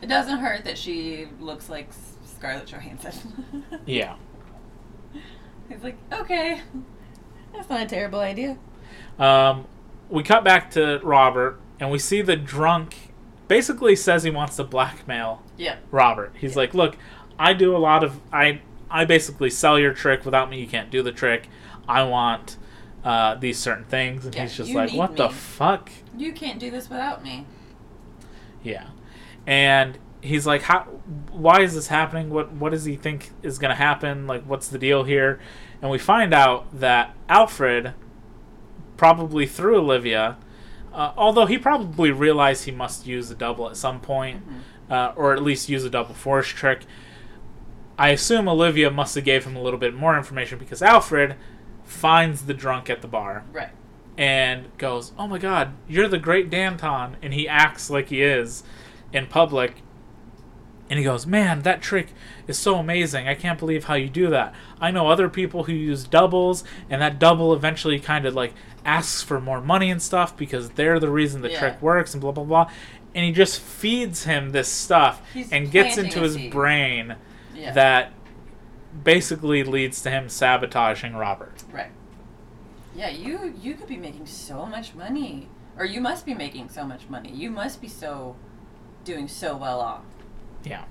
It doesn't hurt that she looks like Scarlett Johansson. [laughs] Yeah. He's like, okay, that's not a terrible idea. Um, we cut back to Robert, and we see the drunk basically says he wants to blackmail Yeah. Robert. He's like, "Look, I do a lot of I I basically sell your trick. Without me, you can't do the trick. I want uh, these certain things." And Yeah, he's just like, need "What the fuck?" You can't do this without me. Yeah, and he's like, "How? Why is this happening? What What does he think is gonna happen? Like, what's the deal here?" And we find out that Alfred, probably through Olivia, uh, although he probably realized he must use a double at some point, uh, or at least use a double force trick. I assume Olivia must have gave him a little bit more information because Alfred finds the drunk at the bar Right. and goes, "Oh my God, you're the great Danton," and he acts like he is in public. And he goes, "Man, that trick is so amazing! I can't believe how you do that. I know other people who use doubles, and that double eventually kind of like asks for more money and stuff because they're the reason the Yeah. trick works, and blah blah blah." And he just feeds him this stuff He's and gets into his seed. brain Yeah. that basically leads to him sabotaging Robert. Right. Yeah, you you could be making so much money, or you must be making so much money. You must be so doing so well off. Yeah.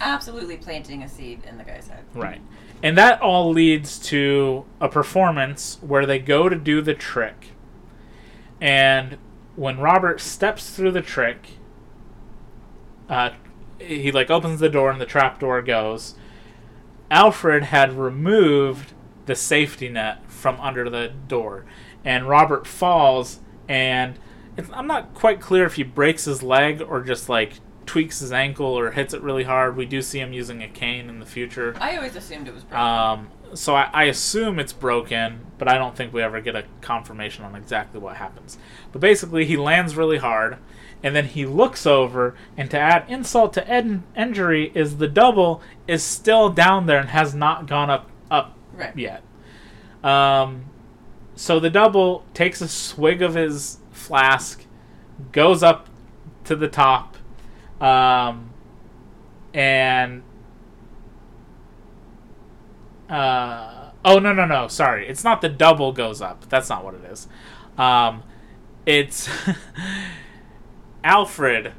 Absolutely planting a seed in the guy's head. Right. And that all leads to a performance where they go to do the trick. And when Robert steps through the trick, uh, he like opens the door and the trap door goes. Alfred had removed the safety net from under the door, and Robert falls. And it's, I'm not quite clear if he breaks his leg or just like tweaks his ankle or hits it really hard. We do see him using a cane in the future. I always assumed it was broken. Um, so I, I assume it's broken, but I don't think we ever get a confirmation on exactly what happens. But basically, he lands really hard, and then he looks over, and to add insult to ed- injury, is the double is still down there and has not gone up up right. yet. Um, so the double takes a swig of his flask, goes up to the top, um, and uh, oh no no no sorry. It's not the double goes up. That's not what it is. Um, it's [laughs] alfred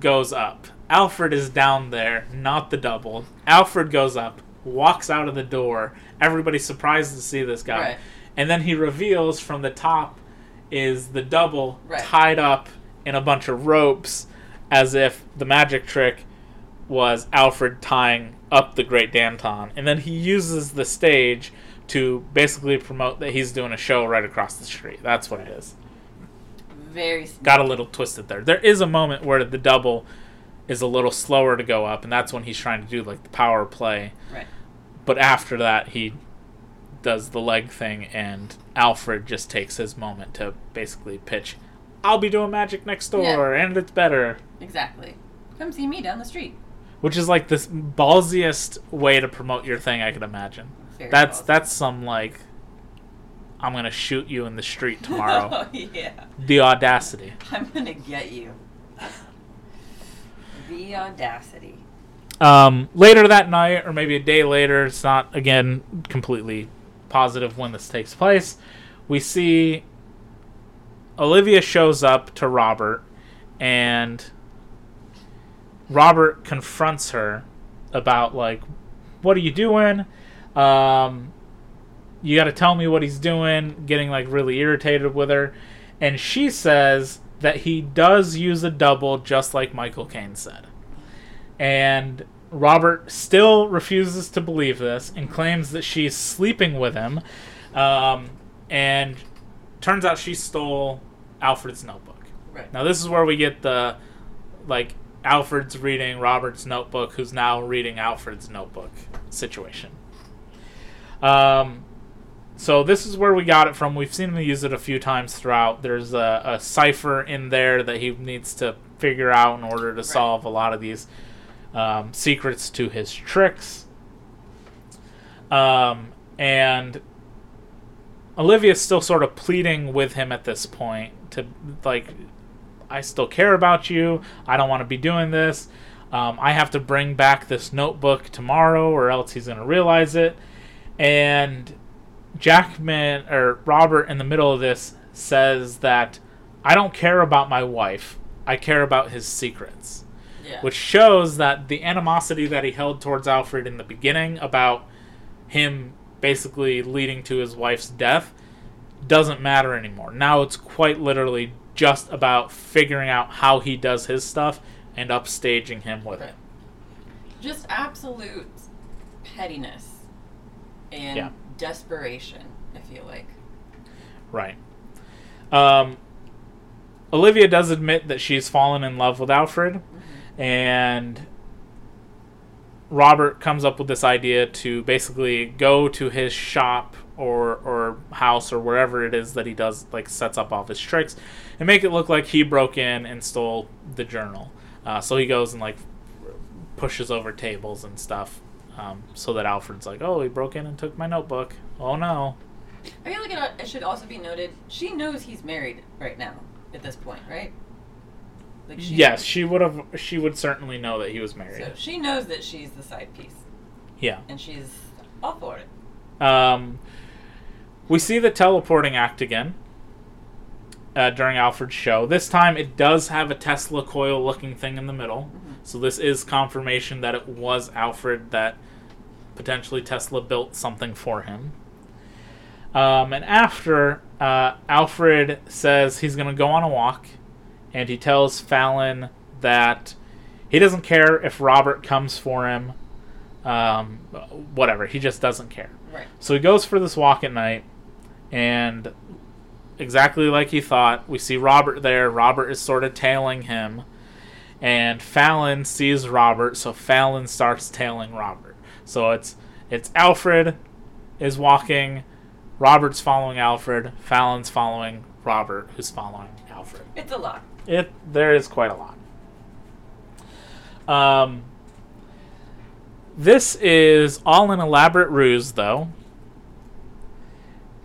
goes up. Alfred is down there not the double. Alfred goes up walks out of the door. Everybody's surprised to see this guy. Right. and then he reveals from the top is the double Right. tied up in a bunch of ropes as if the magic trick was Alfred tying up the Great Danton, and then he uses the stage to basically promote that he's doing a show right across the street. That's what it is. Very. Got a little twisted there. There is a moment where the double is a little slower to go up, and that's when he's trying to do like the power play. Right. But after that, he does the leg thing, and Alfred just takes his moment to basically pitch, "I'll be doing magic next door, Yeah. and it's better." Exactly. Come see me down the street. which is like this ballsiest way to promote your thing I could imagine. Very that's ballsy. that's some like I'm gonna shoot you in the street [laughs] tomorrow. oh yeah. the audacity. I'm gonna get you. The audacity. Um, later that night, or maybe a day later, it's not again completely positive when this takes place. We see Olivia shows up to Robert, and Robert confronts her about like, "What are you doing? Um, you got to tell me what he's doing." Getting like really irritated with her, and she says that he does use a double, just like Michael Caine said. And Robert still refuses to believe this and claims that she's sleeping with him. Um, and turns out she stole Alfred's notebook. Right. Now this is where we get the like Alfred's reading Robert's notebook, who's now reading Alfred's notebook situation. Um, so this is where we got it from. We've seen him use it a few times throughout. There's a, a cipher in there that he needs to figure out in order to solve a lot of these um, secrets to his tricks. Um, and Olivia's still sort of pleading with him at this point to like, I still care about you. I don't want to be doing this. Um, I have to bring back this notebook tomorrow, or else he's going to realize it. And Jackman or Robert in the middle of this says that I don't care about my wife. I care about his secrets. Yeah. Which shows that the animosity that he held towards Alfred in the beginning about him basically leading to his wife's death doesn't matter anymore. Now it's quite literally just about figuring out how he does his stuff and upstaging him with it. just absolute pettiness and Yeah. desperation. I feel like. Right. Um, Olivia does admit that she's fallen in love with Alfred, and Robert comes up with this idea to basically go to his shop or or house or wherever it is that he does like sets up all his tricks and make it look like he broke in and stole the journal. Uh, so he goes and like pushes over tables and stuff, um, so that Alfred's like, "Oh, he broke in and took my notebook. Oh no." I feel like it, it should also be noted she knows he's married right now at this point, right? Like she Yes, she would have. She would certainly know that he was married. So she knows that she's the side piece, yeah. and she's all for it. Um, we see the teleporting act again uh, during Alfred's show. This time, it does have a Tesla coil-looking thing in the middle, so this is confirmation that it was Alfred that potentially Tesla built something for him. Um, and after, uh, Alfred says he's going to go on a walk, and he tells Fallon that he doesn't care if Robert comes for him. Um, whatever, he just doesn't care. Right. So he goes for this walk at night, and exactly like he thought, we see Robert there. Robert is sort of tailing him, and Fallon sees Robert, so Fallon starts tailing Robert. So it's it's Alfred is walking, Robert's following Alfred, Fallon's following Robert, who's following Alfred. It's a lot. It there is quite a lot. Um, this is all an elaborate ruse, though,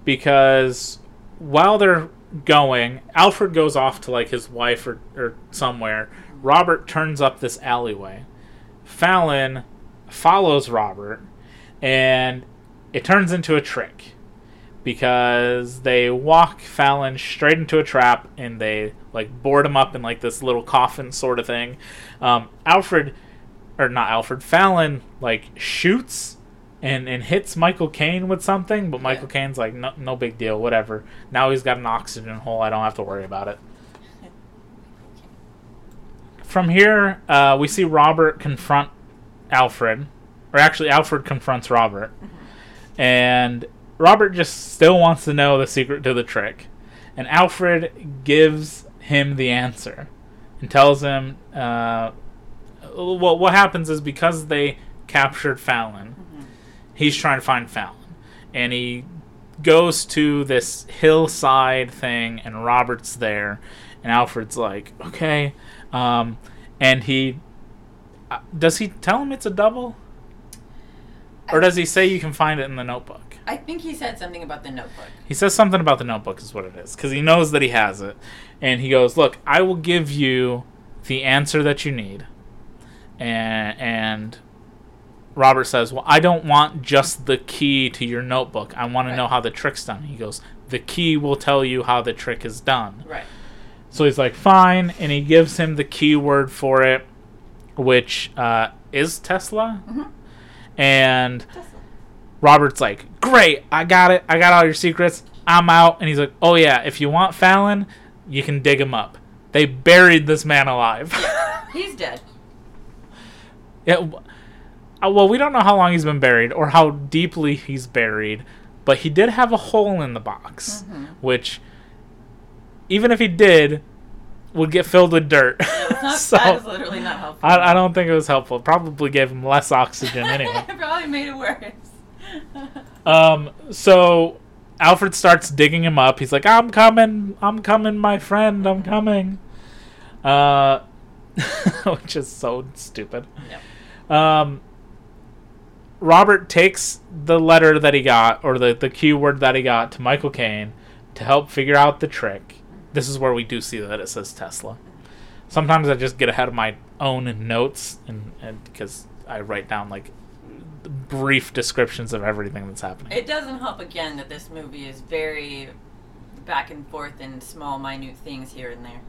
because while they're going, Alfred goes off to like his wife or, or somewhere. Robert turns up this alleyway. Fallon follows Robert, and it turns into a trick because they walk Fallon straight into a trap and they like board him up in like this little coffin sort of thing. Um, Alfred, or not Alfred, Fallon like shoots and and hits Michael Caine with something, but Michael Caine's like no no big deal, whatever. Now he's got an oxygen hole. I don't have to worry about it. From here, uh, we see Robert confront Alfred, or actually Alfred confronts Robert, and Robert just still wants to know the secret to the trick, and Alfred gives him the answer and tells him, uh, "Well, what happens is because they captured Fallon, he's trying to find Fallon, and he goes to this hillside thing, and Robert's there, and Alfred's like, okay, um, and he uh, does he tell him it's a double, or does he say you can find it in the notebook? I think he said something about the notebook. He says something about the notebook is what it is because he knows that he has it, and he goes, "Look, I will give you the answer that you need." And and Robert says, "Well, I don't want just the key to your notebook. I want to know how the trick's done." He goes, "The key will tell you how the trick is done." Right. So he's like, "Fine," and he gives him the keyword for it, which uh, is Tesla. And Robert's like, "Great, I got it. I got all your secrets. I'm out." And he's like, "Oh yeah, if you want Fallon, you can dig him up." They buried this man alive. [laughs] He's dead. Yeah, uh, well, we don't know how long he's been buried or how deeply he's buried, but he did have a hole in the box, Mm-hmm. which, even if he did, would get filled with dirt. [laughs] Not, [laughs] so that is literally not helpful. I, I don't think it was helpful. It probably gave him less oxygen anyway. it probably made it worse. Um, so Alfred starts digging him up. He's like, "I'm coming, I'm coming, my friend, I'm coming." Uh, [laughs] which is so stupid. Yep. Um, Robert takes the letter that he got, or the the keyword that he got, to Michael Caine to help figure out the trick. This is where we do see that it says Tesla. Sometimes I just get ahead of my own notes, and, and because I write down like brief descriptions of everything that's happening. It doesn't help again that this movie is very back and forth in small, minute things here and there.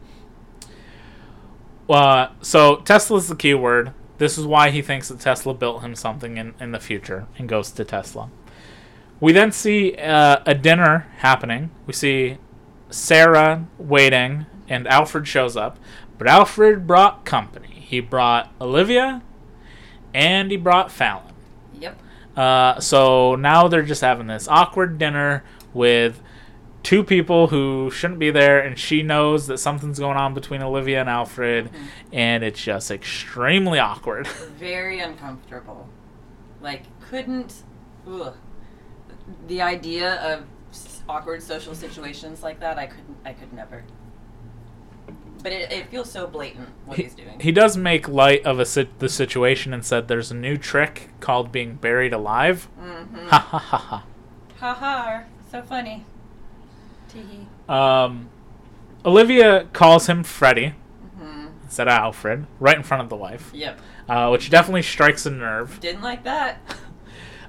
Uh, so Tesla's the key word. This is why he thinks that Tesla built him something in, in the future and goes to Tesla. We then see uh, a dinner happening. We see Sarah waiting, and Alfred shows up. But Alfred brought company. He brought Olivia, and he brought Fallon. Uh, so now they're just having this awkward dinner with two people who shouldn't be there, and she knows that something's going on between Olivia and Alfred, and it's just extremely awkward. [laughs] Very uncomfortable. Like, couldn't. Ugh. The idea of awkward social situations like that, I couldn't. I could never. But it, it feels so blatant what he, he's doing. he does make light of a sit- the situation and said there's a new trick called being buried alive. mm-hmm. Ha ha ha ha. Ha ha! So funny. Tee Um, Olivia calls him Freddy hmm instead of Alfred, right in front of the wife, Yep. uh, which definitely strikes a nerve. Didn't like that. [laughs]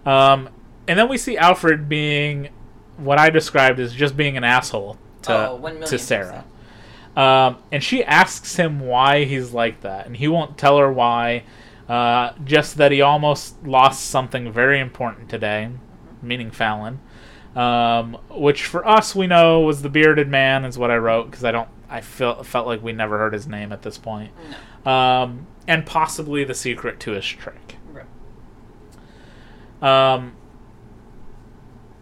Um, and then we see Alfred being what I described as just being an asshole to oh, one million to Sarah. Um, and she asks him why he's like that, and he won't tell her why. Uh, just that he almost lost something very important today, meaning Fallon. Um, which for us we know was the bearded man, is what I wrote because I don't. I felt felt like we never heard his name at this point. No. Um, and possibly the secret to his trick. Right. Um,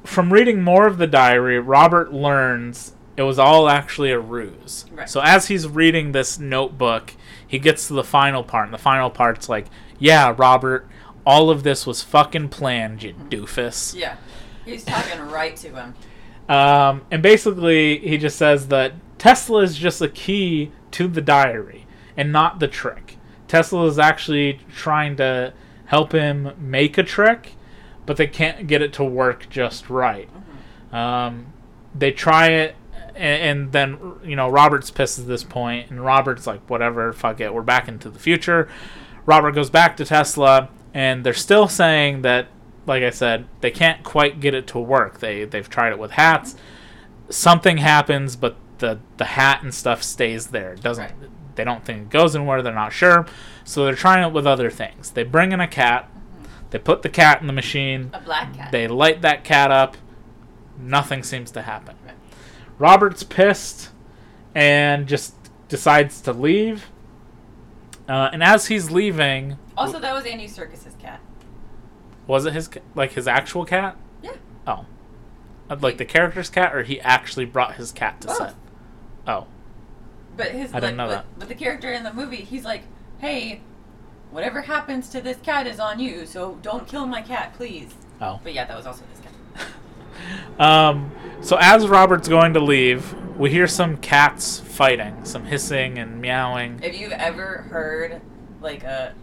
from reading more of the diary, Robert learns it was all actually a ruse. Right. So as he's reading this notebook, he gets to the final part, and the final part's like, "Yeah, Robert, all of this was fucking planned, you doofus." Yeah. He's talking right to him. Um, and basically, he just says that Tesla is just a key to the diary and not the trick. Tesla is actually trying to help him make a trick, but they can't get it to work just right. Um, they try it, and, and then you know Robert's pissed at this point, and Robert's like, "Whatever, fuck it, we're back into the future." Robert goes back to Tesla, and they're still saying that, like I said, they can't quite get it to work. They they've tried it with hats. Something happens, but the the hat and stuff stays there. It doesn't. Right. They don't think it goes anywhere. They're not sure, so they're trying it with other things. They bring in a cat. Mm-hmm. They put the cat in the machine. A black cat. They light that cat up. Nothing seems to happen. Robert's pissed and just decides to leave. Uh, and as he's leaving, also, that was Andy Serkis's cat. was it his like his actual cat? Yeah. Oh, Uh, like the character's cat, or he actually brought his cat to Both. set? Oh, But his I didn't know but, that. but the character in the movie, he's like, "Hey, whatever happens to this cat is on you. So don't kill my cat, please." oh. But yeah, that was also his cat. [laughs] Um, so as Robert's going to leave, we hear some cats fighting, some hissing and meowing. If you've ever heard like a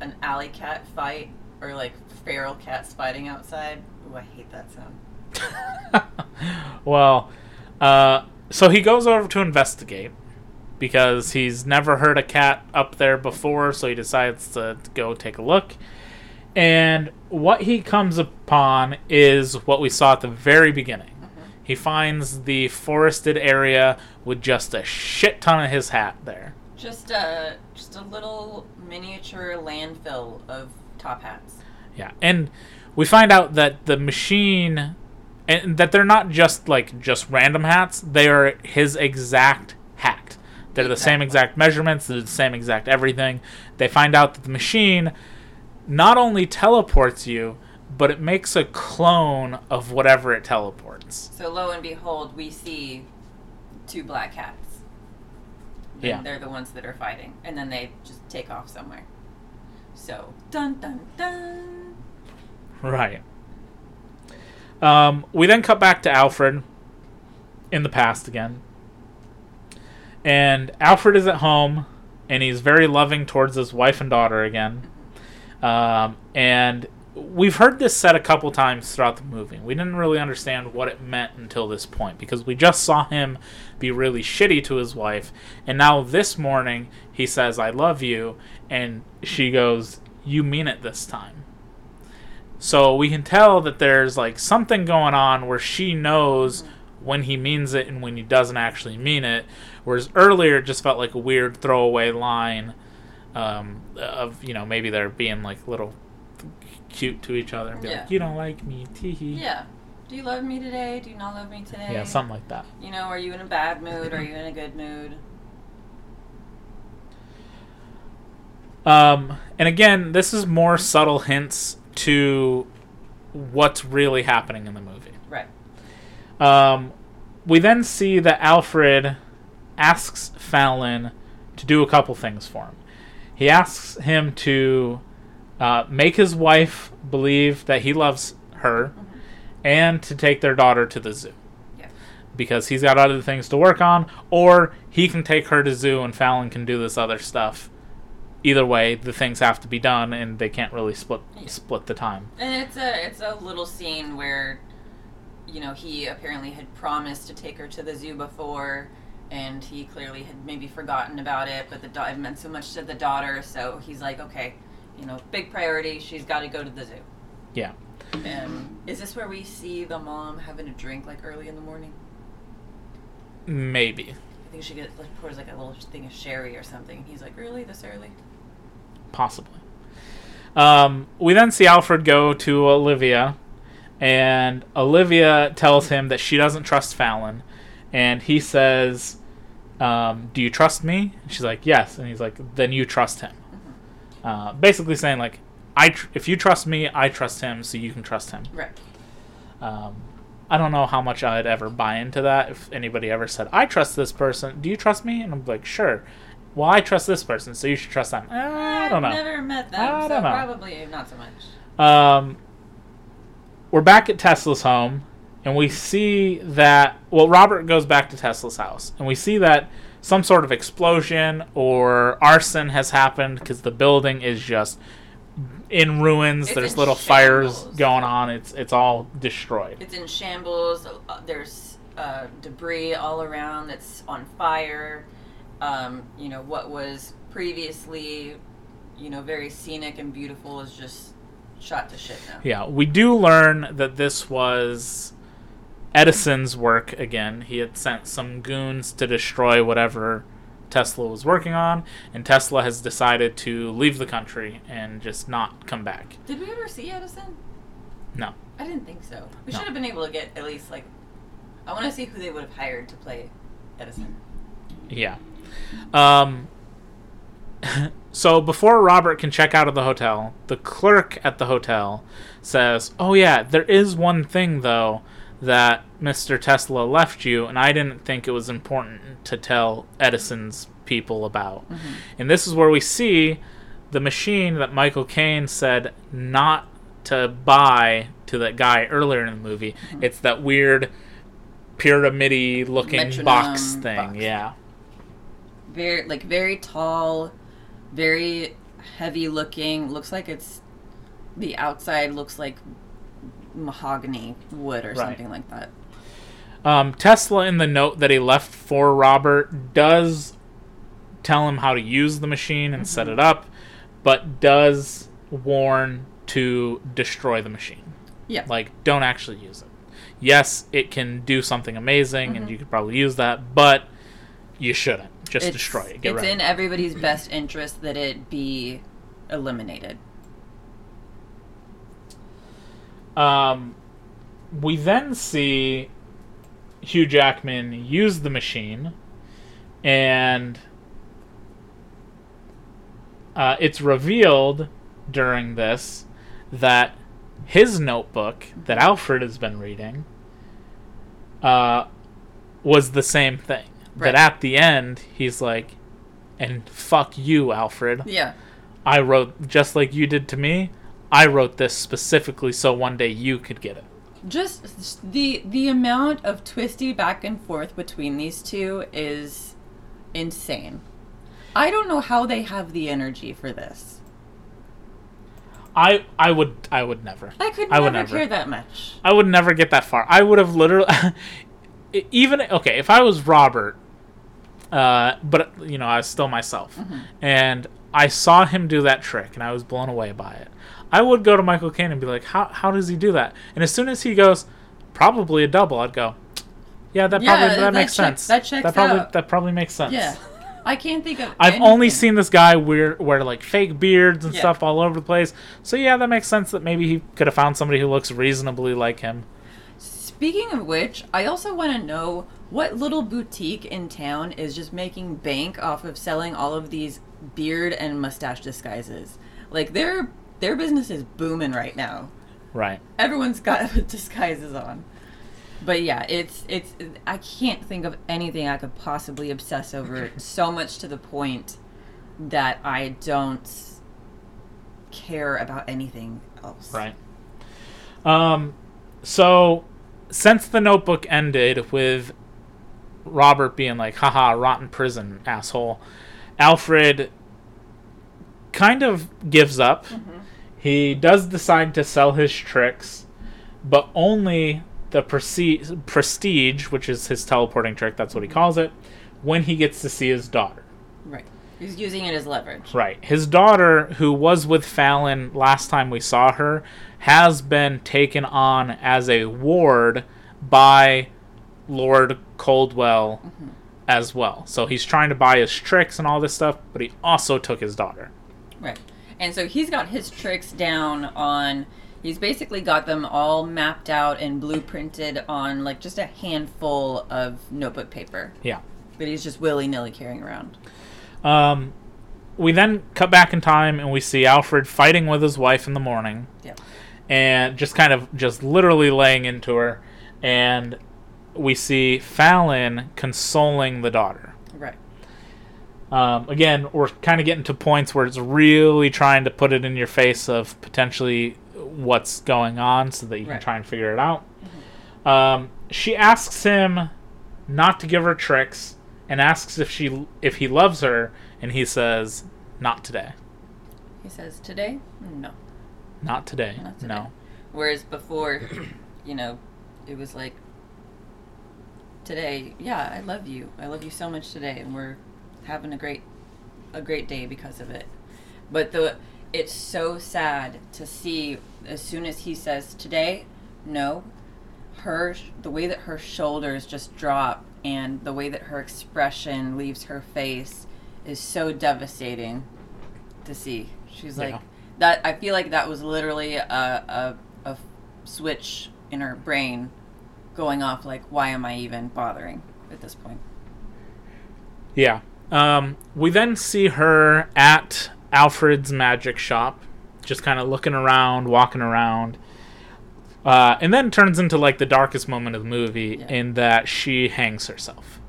an alley cat fight or like feral cats fighting outside, ooh, I hate that sound. [laughs] well, uh, so he goes over to investigate because he's never heard a cat up there before, so he decides to, to go take a look. And what he comes upon is what we saw at the very beginning. Mm-hmm. He finds the forested area with just a shit ton of his hat there. Just a just a little miniature landfill of top hats. Yeah, and we find out that the machine, and that they're not just like just random hats. They are his exact hat. They're the same exact measurements. They're the same exact everything. They find out that the machine not only teleports you, but it makes a clone of whatever it teleports. So lo and behold, we see two black cats. Then Yeah. They're the ones that are fighting, and then they just take off somewhere. So dun dun dun. Right. Um, we then cut back to Alfred in the past again. And Alfred is at home, and he's very loving towards his wife and daughter again. Um, and we've heard this said a couple times throughout the movie. We didn't really understand what it meant until this point because we just saw him be really shitty to his wife, and now this morning he says, I love you, and she goes, You mean it this time. So we can tell that there's like something going on where she knows when he means it and when he doesn't actually mean it. Whereas earlier it just felt like a weird throwaway line um, of, you know, maybe they're being like little cute to each other and be Yeah. like, You don't like me, teehee. Yeah. Do you love me today? Do you not love me today? Yeah, something like that. You know, are you in a bad mood? Are you in a good mood? Um, and again, this is more subtle hints to what's really happening in the movie. Right. Um, we then see that Alfred asks Fallon to do a couple things for him. He asks him to uh, make his wife believe that he loves her and to take their daughter to the zoo Yeah. because he's got other things to work on, or he can take her to zoo and Fallon can do this other stuff. Either way, the things have to be done, and they can't really split split the time. And it's a it's a little scene where, you know, he apparently had promised to take her to the zoo before, and he clearly had maybe forgotten about it. But the da- it meant so much to the daughter, so he's like, okay, you know, big priority. She's got to go to the zoo. Yeah. And is this where we see the mom having a drink like early in the morning? Maybe. I think she gets like pours like a little thing of sherry or something. He's like, really, this early? Possibly. Um, we then see Alfred go to Olivia, and Olivia tells him that she doesn't trust Fallon, and he says, um, "Do you trust me?" And she's like, "Yes," and he's like, "Then you trust him." Uh, basically saying like, "I tr- if you trust me, I trust him, so you can trust him." Right. Um, I don't know how much I'd ever buy into that. If anybody ever said, "I trust this person," do you trust me? And I'm like, "Sure." Well, I trust this person, so you should trust them. Eh, I don't know. I've never met them, I so don't know. probably not so much. Um, we're back at Tesla's home, and we see that. Well, Robert goes back to Tesla's house, and we see that some sort of explosion or arson has happened because the building is just in ruins. It's There's in little fires going on. It's it's all destroyed. It's in shambles. There's uh, debris all around that's on fire. Um, you know, what was previously, you know, very scenic and beautiful is just shot to shit now. Yeah, we do learn that this was Edison's work again. He had sent some goons to destroy whatever Tesla was working on, and Tesla has decided to leave the country and just not come back. Did we ever see Edison? No. I didn't think so. We No. should have been able to get at least like. I want to see who they would have hired to play Edison. Yeah. Um, [laughs] so before Robert can check out of the hotel, the clerk at the hotel says, "Oh yeah, there is one thing though that Mr. Tesla left you, and I didn't think it was important to tell Edison's people about." Mm-hmm. And this is where we see the machine that Michael Caine said not to buy to that guy earlier in the movie. Mm-hmm. It's that weird pyramid looking Metronome box thing. box. Yeah. Very like very tall, very heavy looking. Looks like it's the outside looks like mahogany wood or Right. something like that. Um, Tesla, in the note that he left for Robert, does tell him how to use the machine and set it up, but does warn to destroy the machine. Yeah. Like, don't actually use it. Yes, it can do something amazing, and you could probably use that, but you shouldn't. Just It's- destroy it. Get it's rid in of it. everybody's best interest that it be eliminated. Um, we then see Hugh Jackman use the machine, and uh, it's revealed during this that his notebook that Alfred has been reading uh, was the same thing. Right. That at the end, he's like, and fuck you, Alfred. Yeah. I wrote, just like you did to me, I wrote this specifically so one day you could get it. Just the the amount of twisty back and forth between these two is insane. I don't know how they have the energy for this. I I would I would never. I could I never, would never. care that much. I would never get that far. I would have literally, [laughs] even okay, if I was Robert, uh, but you know I was still myself, and I saw him do that trick, and I was blown away by it. I would go to Michael Caine and be like, how how does he do that? And as soon as he goes, probably a double, I'd go, yeah, that Yeah, probably that, that makes check- sense. that checks that probably out. that probably makes sense. Yeah. I can't think of I've only seen this guy wear wear like fake beards and Yeah. stuff all over the place. So yeah, that makes sense that maybe he could have found somebody who looks reasonably like him. Speaking of which, I also want to know what little boutique in town is just making bank off of selling all of these beard and mustache disguises. Like their their business is booming right now. Right. Everyone's got [laughs] disguises on. But yeah, it's it's I can't think of anything I could possibly obsess over [laughs] so much to the point that I don't care about anything else. Right. Um, so since the notebook ended with Robert being like, haha, rotten prison, asshole, Alfred kind of gives up. He does decide to sell his tricks, but only the prestige, prestige, which is his teleporting trick, that's what he mm-hmm. calls it, when he gets to see his daughter. Right. He's using it as leverage. Right. His daughter, who was with Fallon last time we saw her, has been taken on as a ward by Lord Caldlow mm-hmm. as well. So he's trying to buy his tricks and all this stuff, but he also took his daughter. Right. And so he's got his tricks down on he's basically got them all mapped out and blueprinted on like just a handful of notebook paper Yeah. that he's just willy-nilly carrying around. Um, we then cut back in time and we see Alfred fighting with his wife in the morning. Yeah. and just kind of just literally laying into her and we see Fallon consoling the daughter. Right. Um, again, we're kind of getting to points where it's really trying to put it in your face of potentially what's going on so that you can try and figure it out. Um, she asks him not to give her tricks and asks if she if he loves her and he says not today. He says, "Today? No." Not today. Not today. No. Whereas before, [clears throat] you know, it was like today, yeah, I love you. I love you so much today and we're having a great a great day because of it. But the it's so sad to see as soon as he says today, no, her the way that her shoulders just drop and the way that her expression leaves her face is so devastating to see. She's like Yeah. that. I feel like that was literally a, a a switch in her brain going off. Like, why am I even bothering at this point? Yeah. Um, we then see her at Alfred's magic shop, just kind of looking around, walking around. Uh, and then turns into like the darkest moment of the movie Yeah. in that she hangs herself.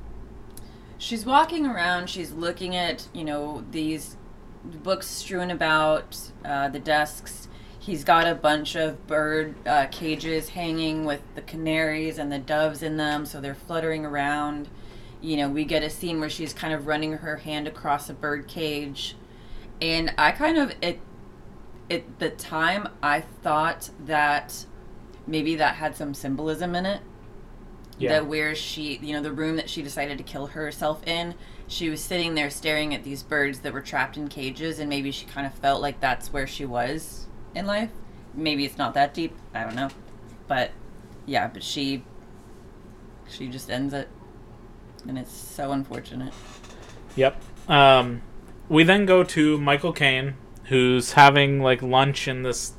She's walking around. She's looking at you know these books strewn about uh, the desks. He's got a bunch of bird uh, cages hanging with the canaries and the doves in them, so they're fluttering around. You know, we get a scene where she's kind of running her hand across a bird cage, and I kind of it at the time I thought that maybe that had some symbolism in it. Yeah. that where she you know the room that she decided to kill herself in she was sitting there staring at these birds that were trapped in cages and maybe she kind of felt like that's where she was in life. Maybe it's not that deep i don't know. But yeah but she she just ends it and it's so unfortunate Yep. Um, we then go to Michael Caine, who's having like lunch in this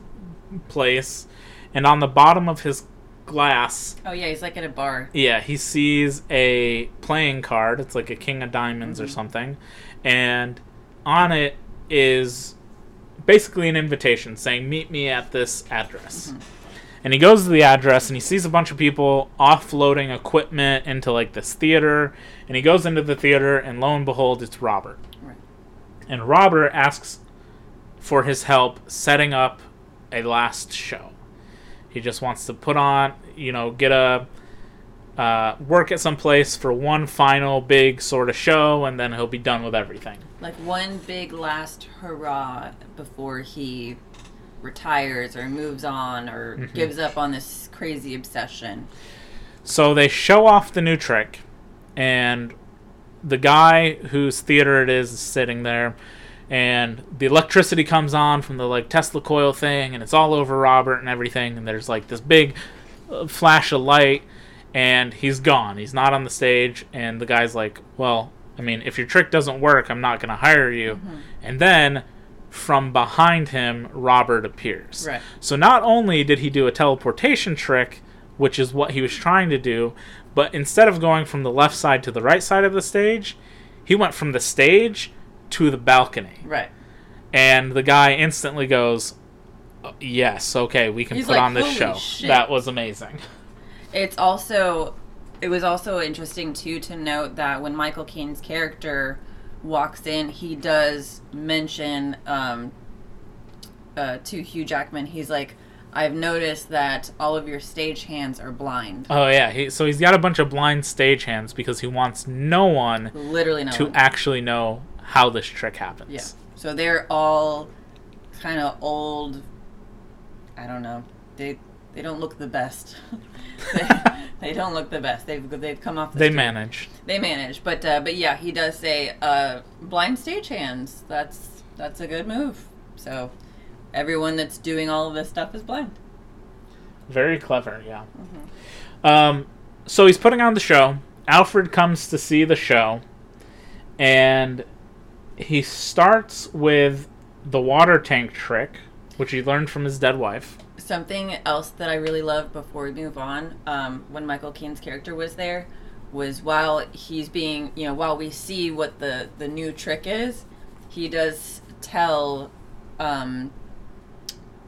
place, and on the bottom of his glass, oh yeah he's like at a bar yeah, he sees a playing card. It's like a king of diamonds or something, and on it is basically an invitation saying, "Meet me at this address." And he goes to the address and he sees a bunch of people offloading equipment into like this theater. And he goes into the theater and lo and behold, it's Robert. Right. And Robert asks for his help setting up a last show. He just wants to put on, you know, get a uh, work at some place for one final big sort of show, and then he'll be done with everything. Like one big last hurrah before he retires or moves on or Mm-hmm. gives up on this crazy obsession. So they show off the new trick, and the guy whose theater it is is sitting there, and the electricity comes on from the like Tesla coil thing, and it's all over Robert and everything, and there's like this big uh, flash of light, and he's gone. He's not on the stage, and the guy's like, "Well, I mean, if your trick doesn't work, I'm not gonna hire you." And then. From behind him, Robert appears. Right. So not only did he do a teleportation trick, which is what he was trying to do, but instead of going from the left side to the right side of the stage, he went from the stage to the balcony. Right. And the guy instantly goes, "Uh, "Yes, okay, we can He's put like, on this show." shit." That was amazing. It's also it was also interesting too to note that when Michael Caine's character walks in, he does mention um, uh, to Hugh Jackman. He's like, "I've noticed that all of your stage hands are blind. Oh yeah, he, so he's got a bunch of blind stagehands because he wants no one Literally no to one." actually know how this trick happens. Yeah. So they're all kind of old. I don't know. They they don't look the best. [laughs] they, [laughs] they don't look the best. They've they've come off. The They street. manage. They manage, but uh, but yeah, he does say uh, blind stagehands. That's that's a good move. So everyone that's doing all of this stuff is blind. Very clever, yeah. Um, so he's putting on the show. Alfred comes to see the show, and he starts with the water tank trick, which he learned from his dead wife. Something else that I really love before we move on, um, when Michael Caine's character was there, was while he's being, you know, while we see what the the new trick is, he does tell um,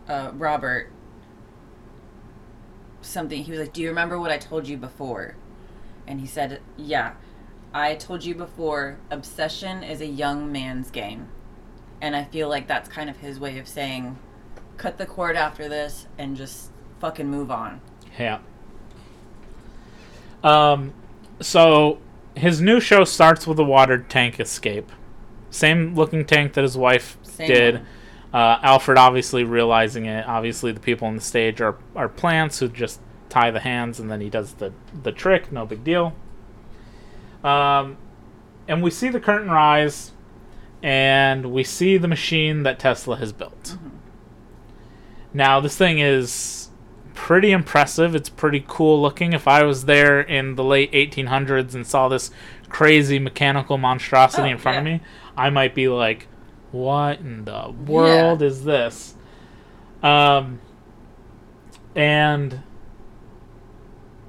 uh, Robert something. He was like, "Do you remember what I told you before?" And he said, "Yeah, I told you before. Obsession is a young man's game." And I feel like that's kind of his way of saying, cut the cord after this and just fucking move on. Yeah. Um, so his new show starts with a water tank escape. Same looking tank that his wife Same did. one. Uh, Alfred obviously realizing it. Obviously, the people on the stage are, are plants who just tie the hands, and then he does the, the trick. No big deal. Um, and we see the curtain rise, and we see the machine that Tesla has built. Now, this thing is pretty impressive. It's pretty cool looking. If I was there in the late 1800s and saw this crazy mechanical monstrosity Oh, in front of me, I might be like, "What in the world is this?" Um, and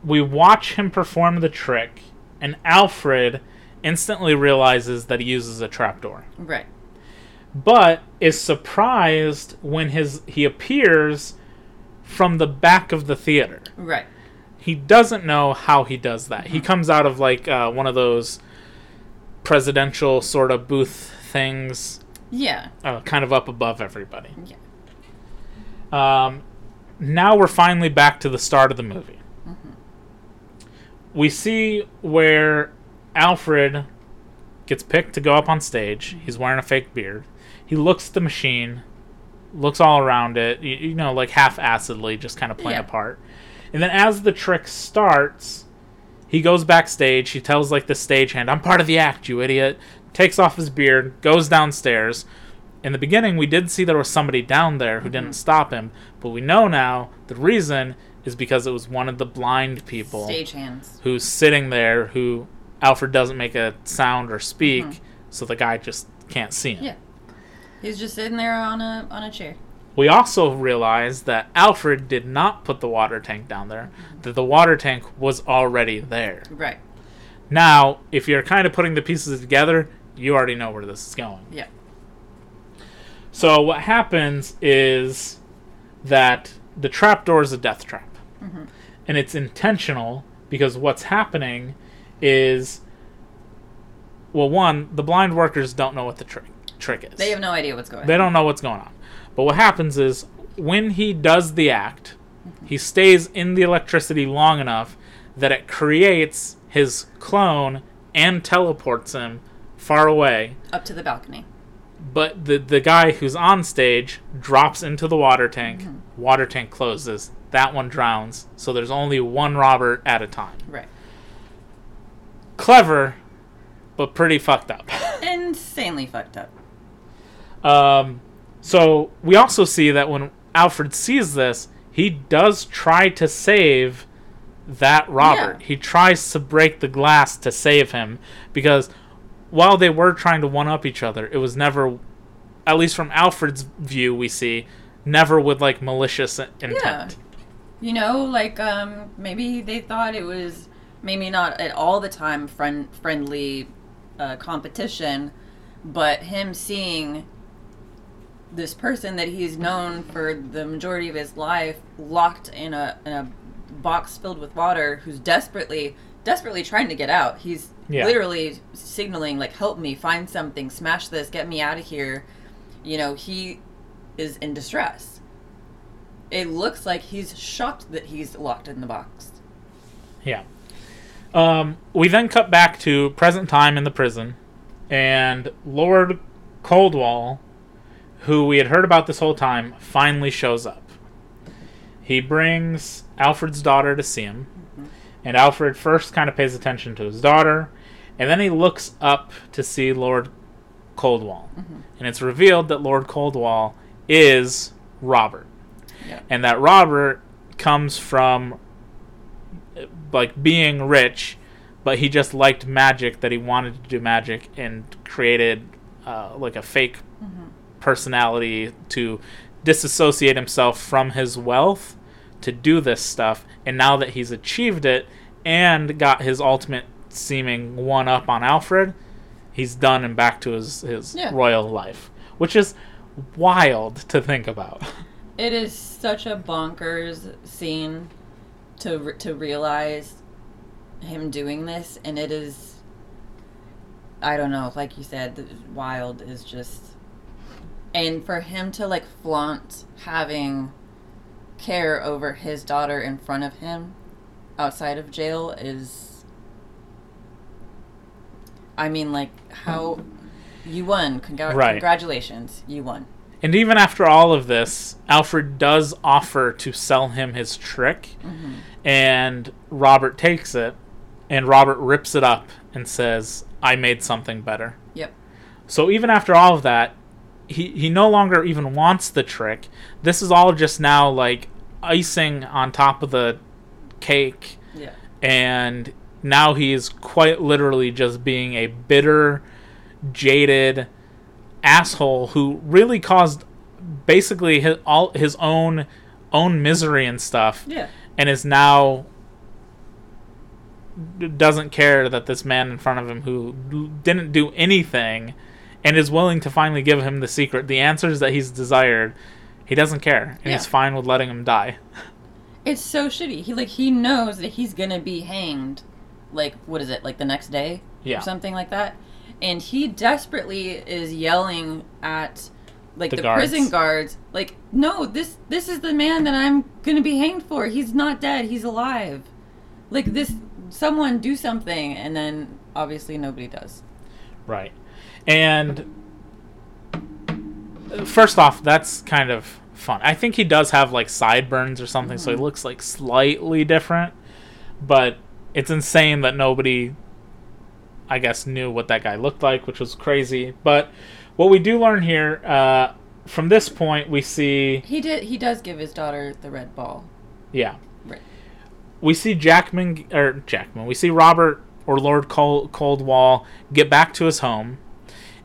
we watch him perform the trick, and Alfred instantly realizes that he uses a trapdoor Right. But is surprised when his he appears from the back of the theater. Right. He doesn't know how he does that. He comes out of like uh, one of those presidential sort of booth things, Yeah. uh, kind of up above everybody. Yeah. Um, now we're finally back to the start of the movie. We see where Alfred gets picked to go up on stage. He's wearing a fake beard. He looks at the machine, looks all around it, you, you know, like half acidly, just kind of playing Yeah. a part. And then as the trick starts, he goes backstage. He tells like the stagehand, "I'm part of the act, you idiot." Takes off his beard, goes downstairs. In the beginning, we did see there was somebody down there who didn't mm-hmm. stop him, but we know now the reason is because it was one of the blind people Stagehands. who's sitting there who Alfred doesn't make a sound or speak, mm-hmm. so the guy just can't see him. Yeah. He's just sitting there on a on a chair. We also realized that Alfred did not put the water tank down there, mm-hmm. that the water tank was already there. Right. Now, if you're kind of putting the pieces together, you already know where this is going. Yeah. So what happens is that the trapdoor is a death trap. Mm-hmm. And it's intentional because what's happening is well one, the blind workers don't know what the trick trick is. They have no idea what's going on. They on. don't know what's going on. But what happens is when he does the act, he stays in the electricity long enough that it creates his clone and teleports him far away. Up to the balcony. But the the guy who's on stage drops into the water tank. Mm-hmm. Water tank closes. That one drowns. So there's only one Robert at a time. Right. Clever, but pretty fucked up. [laughs] Insanely fucked up. Um, so we also see that when Alfred sees this, he does try to save that Robert. Yeah. He tries to break the glass to save him because while they were trying to one up each other, it was never, at least from Alfred's view, we see never with like malicious intent. Yeah. You know, like um, maybe they thought it was maybe not at all the time friend friendly uh, competition, but him seeing this person that he's known for the majority of his life locked in a in a box filled with water, who's desperately desperately trying to get out. He's Yeah. literally signaling like, "Help me, find something, smash this, get me out of here." You know, he is in distress it looks like he's shocked that he's locked in the box. Yeah. Um, we then cut back to present time in the prison, and Lord Caldlow, who we had heard about this whole time, finally shows up. He brings Alfred's daughter to see him, and Alfred first kind of pays attention to his daughter, and then he looks up to see Lord Caldlow, and it's revealed that Lord Caldlow is Robert, Yeah. and that Robert comes from like being rich, but he just liked magic that he wanted to do magic and created uh, like a fake personality to disassociate himself from his wealth to do this stuff. And now that he's achieved it and got his ultimate seeming one up on Alfred, he's done and back to his, his Yeah. royal life, which is wild to think about. It is such a bonkers scene to to realize him doing this, and it is. I don't know, like you said, wild is just, and for him to like flaunt having care over his daughter in front of him outside of jail is. I mean, like how you won. Congra- Right. Congratulations, you won. And even after all of this, Alfred does offer to sell him his trick, mm-hmm. and Robert takes it, and Robert rips it up and says, I made something better. Yep. So even after all of that, he, he no longer even wants the trick. This is all just now like icing on top of the cake, Yeah. and now he is quite literally just being a bitter, jaded asshole who really caused basically his, all his own own misery and stuff Yeah. and is now doesn't care that this man in front of him who didn't do anything and is willing to finally give him the secret the answers that he's desired he doesn't care and he's fine with letting him die It's so shitty. He like he knows that he's gonna be hanged, like what is it, like the next day Yeah. or something like that, and he desperately is yelling at like The the, prison guards, like, no, this this is the man that I'm gonna be hanged for. He's not dead. He's alive. Like this, someone do something, and then obviously nobody does. Right. And first off, that's kind of fun. I think he does have like sideburns or something, so he looks like slightly different. But it's insane that nobody, I guess, knew what that guy looked like, which was crazy. But what we do learn here, uh, from this point, we see, He did. He does give his daughter the red ball. yeah, Right. we see Jackman or Jackman. We see Robert or Lord Cold, Caldlow get back to his home,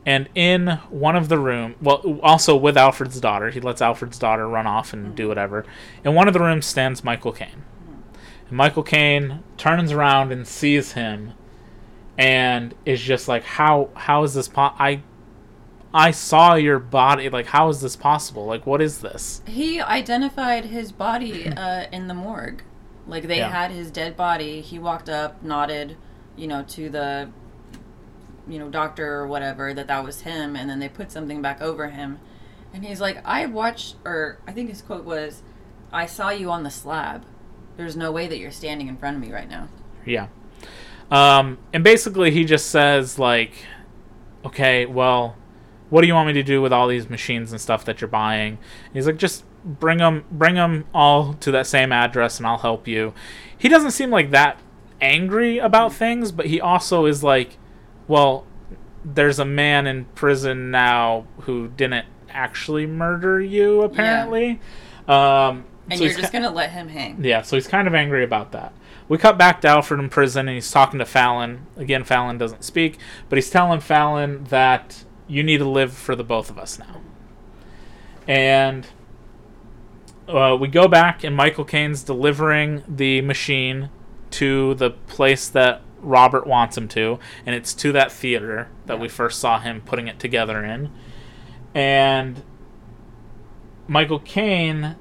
and in one of the room, well, also with Alfred's daughter, he lets Alfred's daughter run off and do whatever. In one of the rooms stands Michael Caine, and Michael Caine turns around and sees him, and is just like, "How how is this po- I I saw your body. Like, how is this possible? Like, what is this? He identified his body [clears throat] uh, in the morgue. Like they Yeah. had his dead body. He walked up, nodded, you know, to the, you know, doctor or whatever that that was him, and then they put something back over him, and he's like, "I watched," or I think his quote was, "I saw you on the slab. There's no way that you're standing in front of me right now." Yeah. Um, and basically, he just says, like, okay, well, what do you want me to do with all these machines and stuff that you're buying? And he's like, just bring them, bring them all to that same address, and I'll help you. He doesn't seem like that angry about things, but he also is like, well, there's a man in prison now who didn't actually murder you, apparently. Um, And so you're just ki- gonna let him hang. yeah, so he's kind of angry about that. We cut back to Alfred in prison, and he's talking to Fallon. Again, Fallon doesn't speak, but he's telling Fallon that you need to live for the both of us now. And uh, we go back, and Michael Caine's delivering the machine to the place that Robert wants him to, and it's to that theater that we first saw him putting it together in. And Michael Caine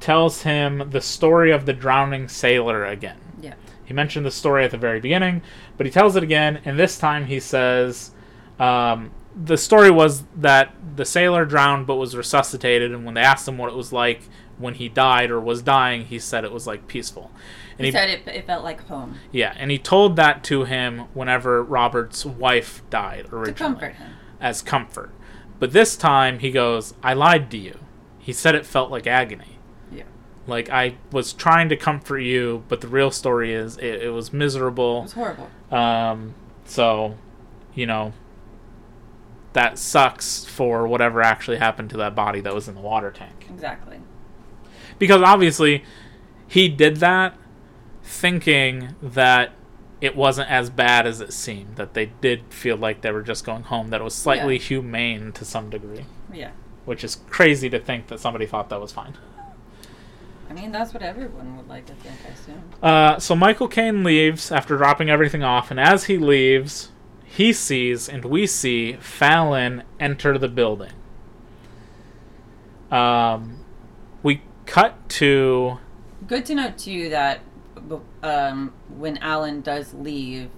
tells him the story of the drowning sailor again. Yeah. He mentioned the story at the very beginning, but he tells it again, and this time he says um, the story was that the sailor drowned but was resuscitated, and when they asked him what it was like when he died or was dying, he said it was like peaceful. And He said it, it felt like home yeah, and he told that to him whenever Robert's wife died originally to comfort him. as comfort. But this time he goes, I lied to you. He said it felt like agony. Yeah. Like I was trying to comfort you, but the real story is it, it was It miserable. was horrible. Um, so, you know, that sucks for whatever actually happened to that body that was in the water tank. Exactly. Because obviously, he did that thinking that it wasn't as bad as it seemed. That they did feel like they were just going home. That it was slightly Yeah. humane to some degree, Yeah. which is crazy to think that somebody thought that was fine. I mean, that's what everyone would like to think, I assume. Uh, so Michael Caine leaves after dropping everything off, and as he leaves, he sees and we see Fallon enter the building. Um, we cut to Good to know too that um, when Alan does leave,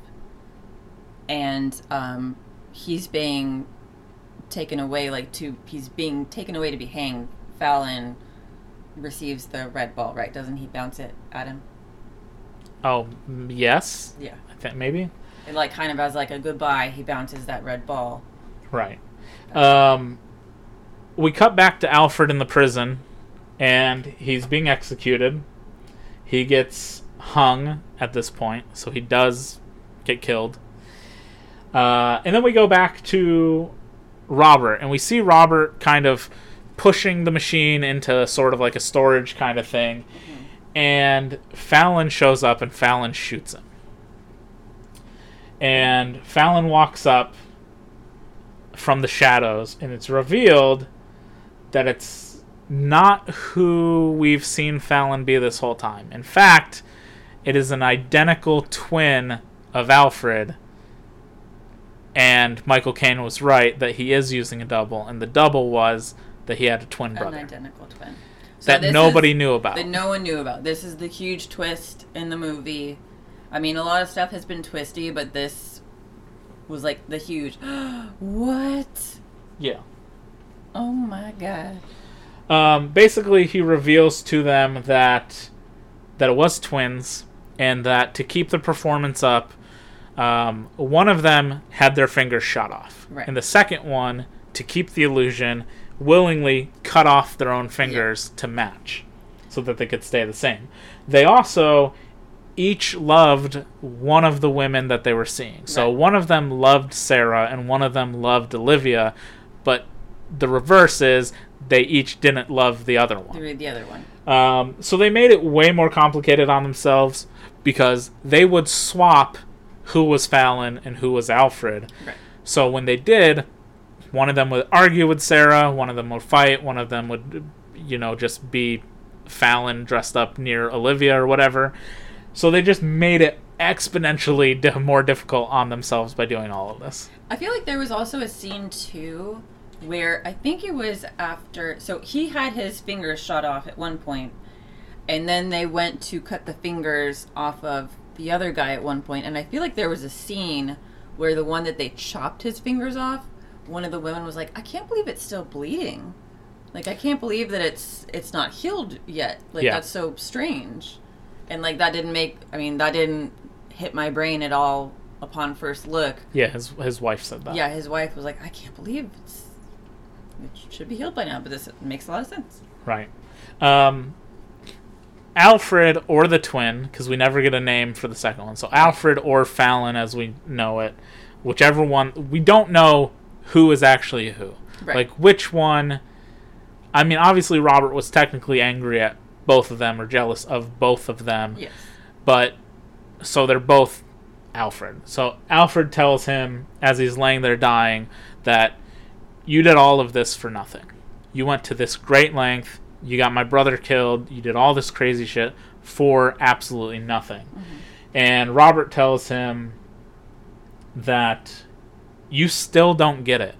and um, he's being taken away, like to he's being taken away to be hanged. Fallon receives the red ball, right? Doesn't he bounce it at him? oh yes, Yeah. I think maybe And like kind of as like a goodbye, he bounces that red ball. right. Um, we cut back to Alfred in the prison, and he's being executed. He gets hung at this point, so he does get killed. Uh, and then we go back to Robert, and we see Robert kind of pushing the machine into sort of like a storage kind of thing. And Fallon shows up, and Fallon shoots him. And Fallon walks up from the shadows, and it's revealed that it's not who we've seen Fallon be this whole time. In fact, it is an identical twin of Alfred. And Michael Caine was right that he is using a double, and the double was that he had a twin brother. An identical twin. So that nobody knew about. that no one knew about. This is the huge twist in the movie. I mean, a lot of stuff has been twisty, but this was like the huge. [gasps] what? yeah. Oh my god. Um, basically, he reveals to them that that it was twins, and that to keep the performance up, um, one of them had their fingers shot off, Right. and the second one, to keep the illusion, willingly cut off their own fingers to match, so that they could stay the same. They also each loved one of the women that they were seeing. So Right. one of them loved Sarah, and one of them loved Olivia, but the reverse is they each didn't love the other one. The other one. Um, so they made it way more complicated on themselves because they would swap who was Fallon and who was Alfred. Right. So when they did, one of them would argue with Sarah, one of them would fight, one of them would, you know, just be Fallon dressed up near Olivia or whatever. So they just made it exponentially [laughs] di- more difficult on themselves by doing all of this. I feel like there was also a scene too where I think it was after. So he had his fingers shot off at one point, and then they went to cut the fingers off of the other guy at one point, and I feel like there was a scene where the one that they chopped his fingers off, one of the women was like, "I can't believe it's still bleeding." Like I can't believe that it's it's not healed yet. Like Yeah. that's so strange. And like that didn't make I mean that didn't hit my brain at all upon first look. Yeah, his his wife said that. Yeah, his wife was like, I can't believe it's it should be healed by now, but this makes a lot of sense. Right. Um, Alfred or the twin, because we never get a name for the second one. So Alfred or Fallon, as we know it, whichever one. We don't know who is actually who. Right. Like which one. I mean, obviously Robert was technically angry at both of them or jealous of both of them. Yes. But so they're both Alfred. So Alfred tells him as he's laying there dying that you did all of this for nothing. You went to this great length. You got my brother killed. You did all this crazy shit for absolutely nothing. Mm-hmm. And Robert tells him that you still don't get it.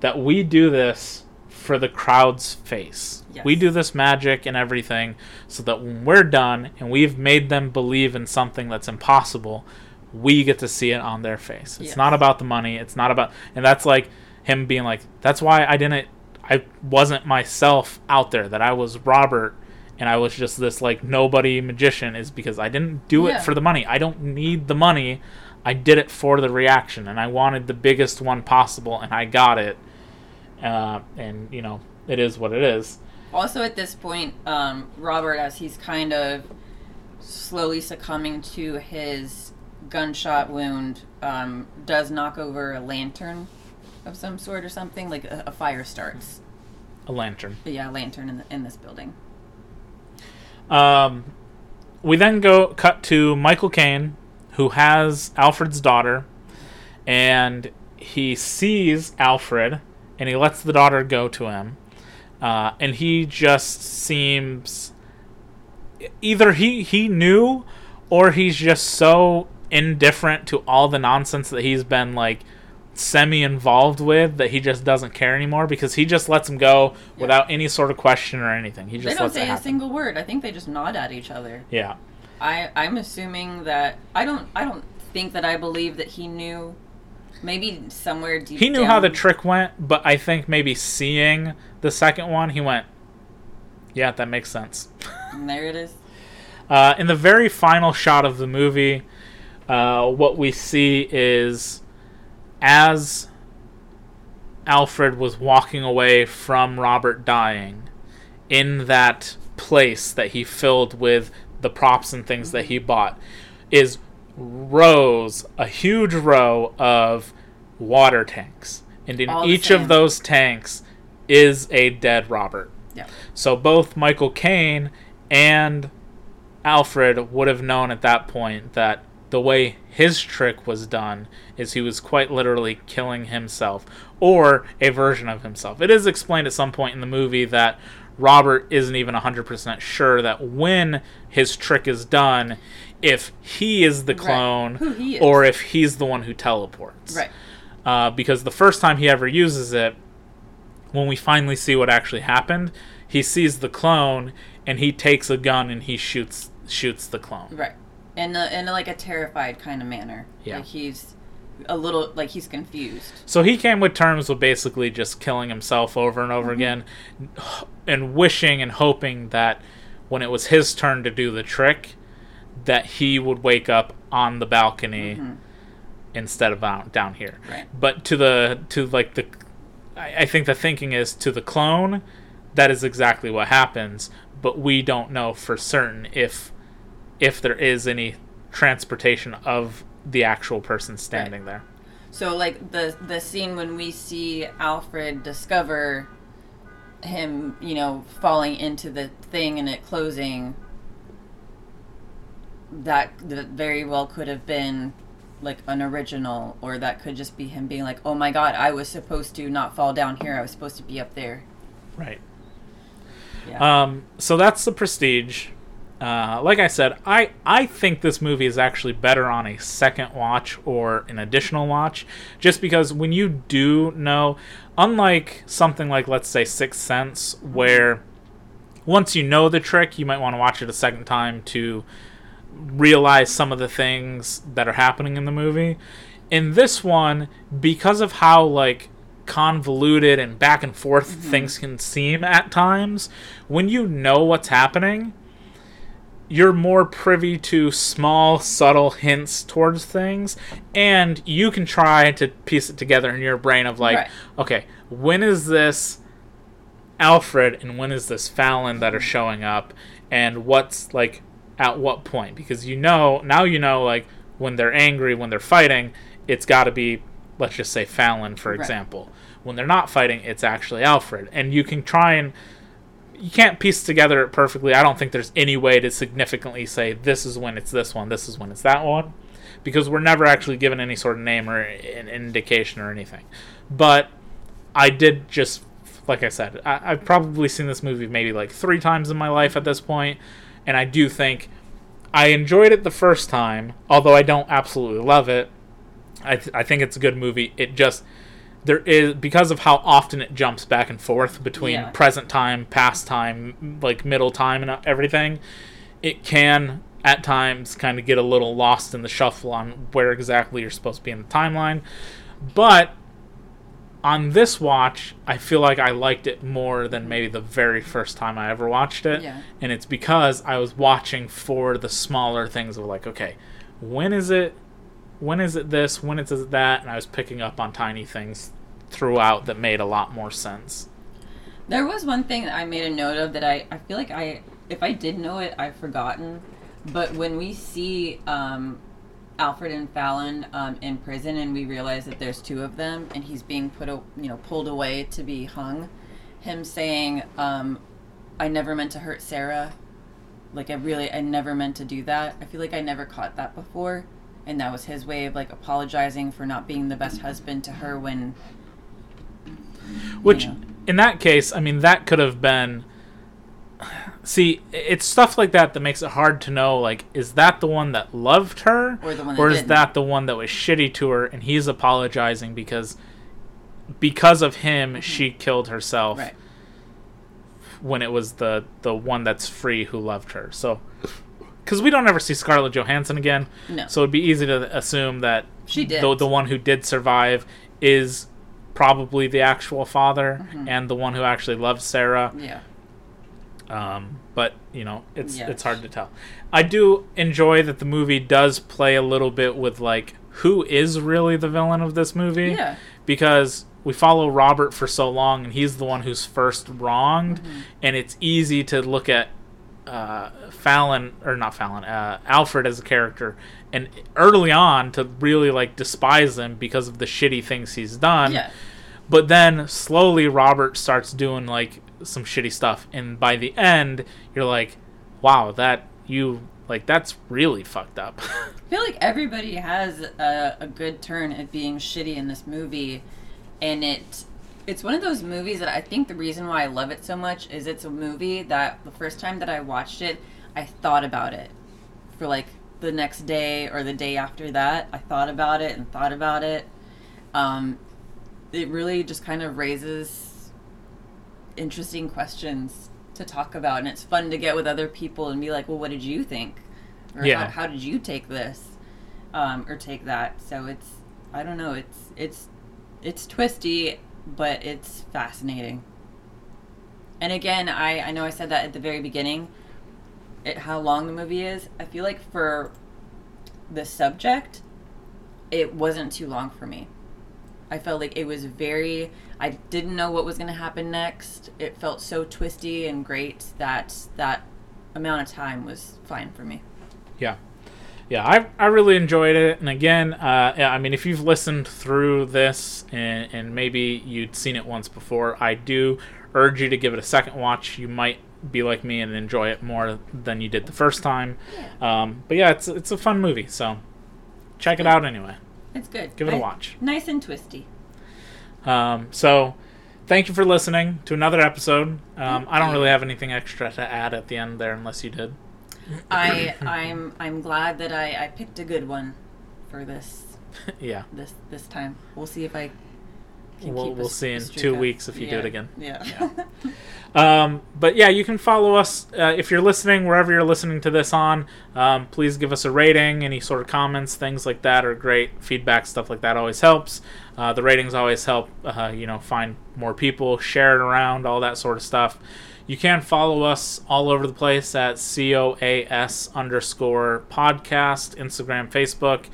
That we do this for the crowd's face. Yes. We do this magic and everything so that when we're done and we've made them believe in something that's impossible, we get to see it on their face. It's Yes. not about the money. It's not about, and that's like him being like, that's why I didn't, I wasn't myself out there. That I was Robert, and I was just this like nobody magician. Is because I didn't do Yeah. it for the money. I don't need the money. I did it for the reaction, and I wanted the biggest one possible, and I got it. Uh, and you know, it is what it is. Also at this point, um, Robert, as he's kind of slowly succumbing to his gunshot wound, um, does knock over a lantern of some sort or something. Like a, a fire starts. A lantern. But yeah, a lantern in, the, in this building. Um, we then go cut to Michael Caine, who has Alfred's daughter, and he sees Alfred, and he lets the daughter go to him, uh, and he just seems either he he knew, or he's just so indifferent to all the nonsense that he's been like semi involved with that he just doesn't care anymore because he just lets him go without any sort of question or anything. He They just don't lets it say a single word. I think they just nod at each other. Yeah. I I'm assuming that I don't I don't think that I believe that he knew. Maybe somewhere deep. He knew how the trick went, but I think maybe seeing the second one, he went, "Yeah, that makes sense." And there it is. Uh, in the very final shot of the movie, uh, what we see is as Alfred was walking away from Robert dying in that place that he filled with the props and things that he bought is rows, a huge row of water tanks. And in All each of those tanks is a dead Robert. Yeah. So both Michael Caine and Alfred would have known at that point that the way his trick was done is he was quite literally killing himself or a version of himself. It is explained at some point in the movie that Robert isn't even 100% sure that when his trick is done, if he is the Right. clone he is. or if he's the one who teleports. Right. Uh, because the first time he ever uses it, when we finally see what actually happened, he sees the clone and he takes a gun and he shoots shoots the clone. Right. In a, in a, like a terrified kind of manner. Yeah. Like he's a little like he's confused. So he came with terms with basically just killing himself over and over mm-hmm. again and wishing and hoping that when it was his turn to do the trick that he would wake up on the balcony mm-hmm. instead of out, down here. Right. But to the to like the I, I think the thinking is to the clone that is exactly what happens, but we don't know for certain if if there is any transportation of the actual person standing there. So like the the scene when we see Alfred discover him, you know, falling into the thing and it closing that that very well could have been like an original or that could just be him being like, "Oh my god, I was supposed to not fall down here. I was supposed to be up there." Right. Yeah. Um, so that's the prestige. Uh, like I said, I I think this movie is actually better on a second watch or an additional watch, just because when you do know, unlike something like let's say Sixth Sense, where once you know the trick, you might want to watch it a second time to realize some of the things that are happening in the movie. In this one, because of how like convoluted and back and forth things can seem at times, when you know what's happening, you're more privy to small, subtle hints towards things, and you can try to piece it together in your brain of like, Right. okay, when is this Alfred and when is this Fallon that are showing up, and what's like at what point? Because you know now you know like when they're angry, when they're fighting, it's got to be let's just say Fallon for Right. example. When they're not fighting, it's actually Alfred, and you can try and you can't piece together it perfectly. I don't think there's any way to significantly say this is when it's this one, this is when it's that one, because we're never actually given any sort of name or an indication or anything. But I did just, like I said, I, I've probably seen this movie maybe like three times in my life at this point, and I do think I enjoyed it the first time, although I don't absolutely love it. I, th- I think it's a good movie. It just there is because of how often it jumps back and forth between Yeah. present time, past time, like middle time, and everything. It can at times kind of get a little lost in the shuffle on where exactly you're supposed to be in the timeline. But on this watch, I feel like I liked it more than maybe the very first time I ever watched it. Yeah. And it's because I was watching for the smaller things of like, okay, when is it when is it this, when is it that, and I was picking up on tiny things throughout that made a lot more sense. There was one thing that I made a note of that I, I feel like I if I did know it I've forgotten. But when we see um, Alfred and Fallon um, in prison and we realize that there's two of them and he's being put a, you know pulled away to be hung, him saying, um, "I never meant to hurt Sarah." Like I really I never meant to do that. I feel like I never caught that before. And that was his way of like apologizing for not being the best husband to her when Which, Yeah. in that case, I mean, that could have been. See, it's stuff like that that makes it hard to know. Like, is that the one that loved her, Or that or is didn't. that the one that was shitty to her, and he's apologizing because, because of him, mm-hmm. she killed herself right. when it was the the one that's free who loved her. So, because we don't ever see Scarlett Johansson again, No. so it'd be easy to assume that She did. the the one who did survive is probably the actual father Mm-hmm. and the one who actually loved Sarah. Yeah. Um, but you know, it's Yeah. it's hard to tell. I do enjoy that the movie does play a little bit with like who is really the villain of this movie. Yeah. Because we follow Robert for so long, and he's the one who's first wronged, Mm-hmm. and it's easy to look at uh, Fallon or not Fallon, uh, Alfred as a character, and early on to really like despise him because of the shitty things he's done. Yeah. But then slowly Robert starts doing like some shitty stuff, and by the end, you're like, "Wow, that you like that's really fucked up." [laughs] I feel like everybody has a, a good turn at being shitty in this movie, and it it's one of those movies that I think the reason why I love it so much is it's a movie that the first time that I watched it, I thought about it for like the next day or the day after that. I thought about it and thought about it. Um, it really just kind of raises interesting questions to talk about, and it's fun to get with other people and be like, "Well, what did you think?" Or Yeah. how, how did you take this um, or take that? So it's I don't know. It's it's it's twisty, but it's fascinating. And again, I I know I said that at the very beginning. It, how long the movie is. I feel like for the subject, it wasn't too long for me. I felt like it was very. I didn't know what was going to happen next. It felt so twisty and great that that amount of time was fine for me. yeah, yeah, I I really enjoyed it, and again, uh, yeah, I mean, if you've listened through this and, and maybe you'd seen it once before, I do urge you to give it a second watch. You might be like me and enjoy it more than you did the first time. Um, but yeah, it's it's a fun movie, so check it out anyway. It's good. Give it a watch. Nice and twisty. Um, so, thank you for listening to another episode. Um, I don't really have anything extra to add at the end there, unless you did. I [laughs] I'm I'm glad that I, I picked a good one for this [laughs] yeah. this this time. We'll see if I can We'll, keep a we'll s- see a in two up. weeks if you do it Yeah. again. Yeah. [laughs] Um, but yeah, you can follow us uh, if you're listening wherever you're listening to this on. Um, please give us a rating. Any sort of comments, things like that are great. Feedback, stuff like that always helps. Uh, the ratings always help. Uh, you know, find more people, share it around, all that sort of stuff. You can follow us all over the place at coas underscore podcast, Instagram, Facebook,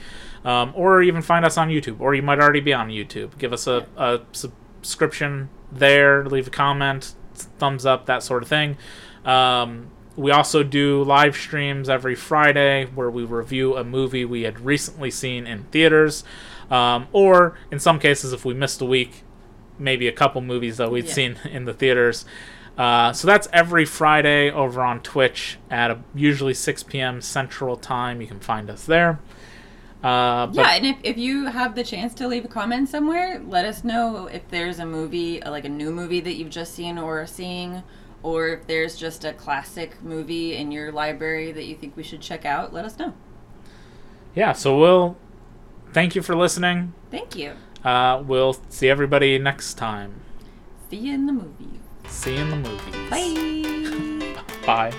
um, or even find us on YouTube. Or you might already be on YouTube. Give us a, a subscription there. Leave a comment, thumbs up, that sort of thing. Um, we also do live streams every Friday where we review a movie we had recently seen in theaters, um, or in some cases, if we missed a week, maybe a couple movies that we'd Yeah. seen [laughs] in the theaters. Uh, so that's every Friday over on Twitch at a, usually 6 p.m. Central Time. You can find us there. Uh, but yeah, and if, if you have the chance to leave a comment somewhere, let us know if there's a movie, uh, like a new movie that you've just seen or are seeing, or if there's just a classic movie in your library that you think we should check out. Let us know. yeah, so we'll thank you for listening. Thank you. Uh, we'll see everybody next time. See you in the movie. See you in the movies. Bye. [laughs] Bye.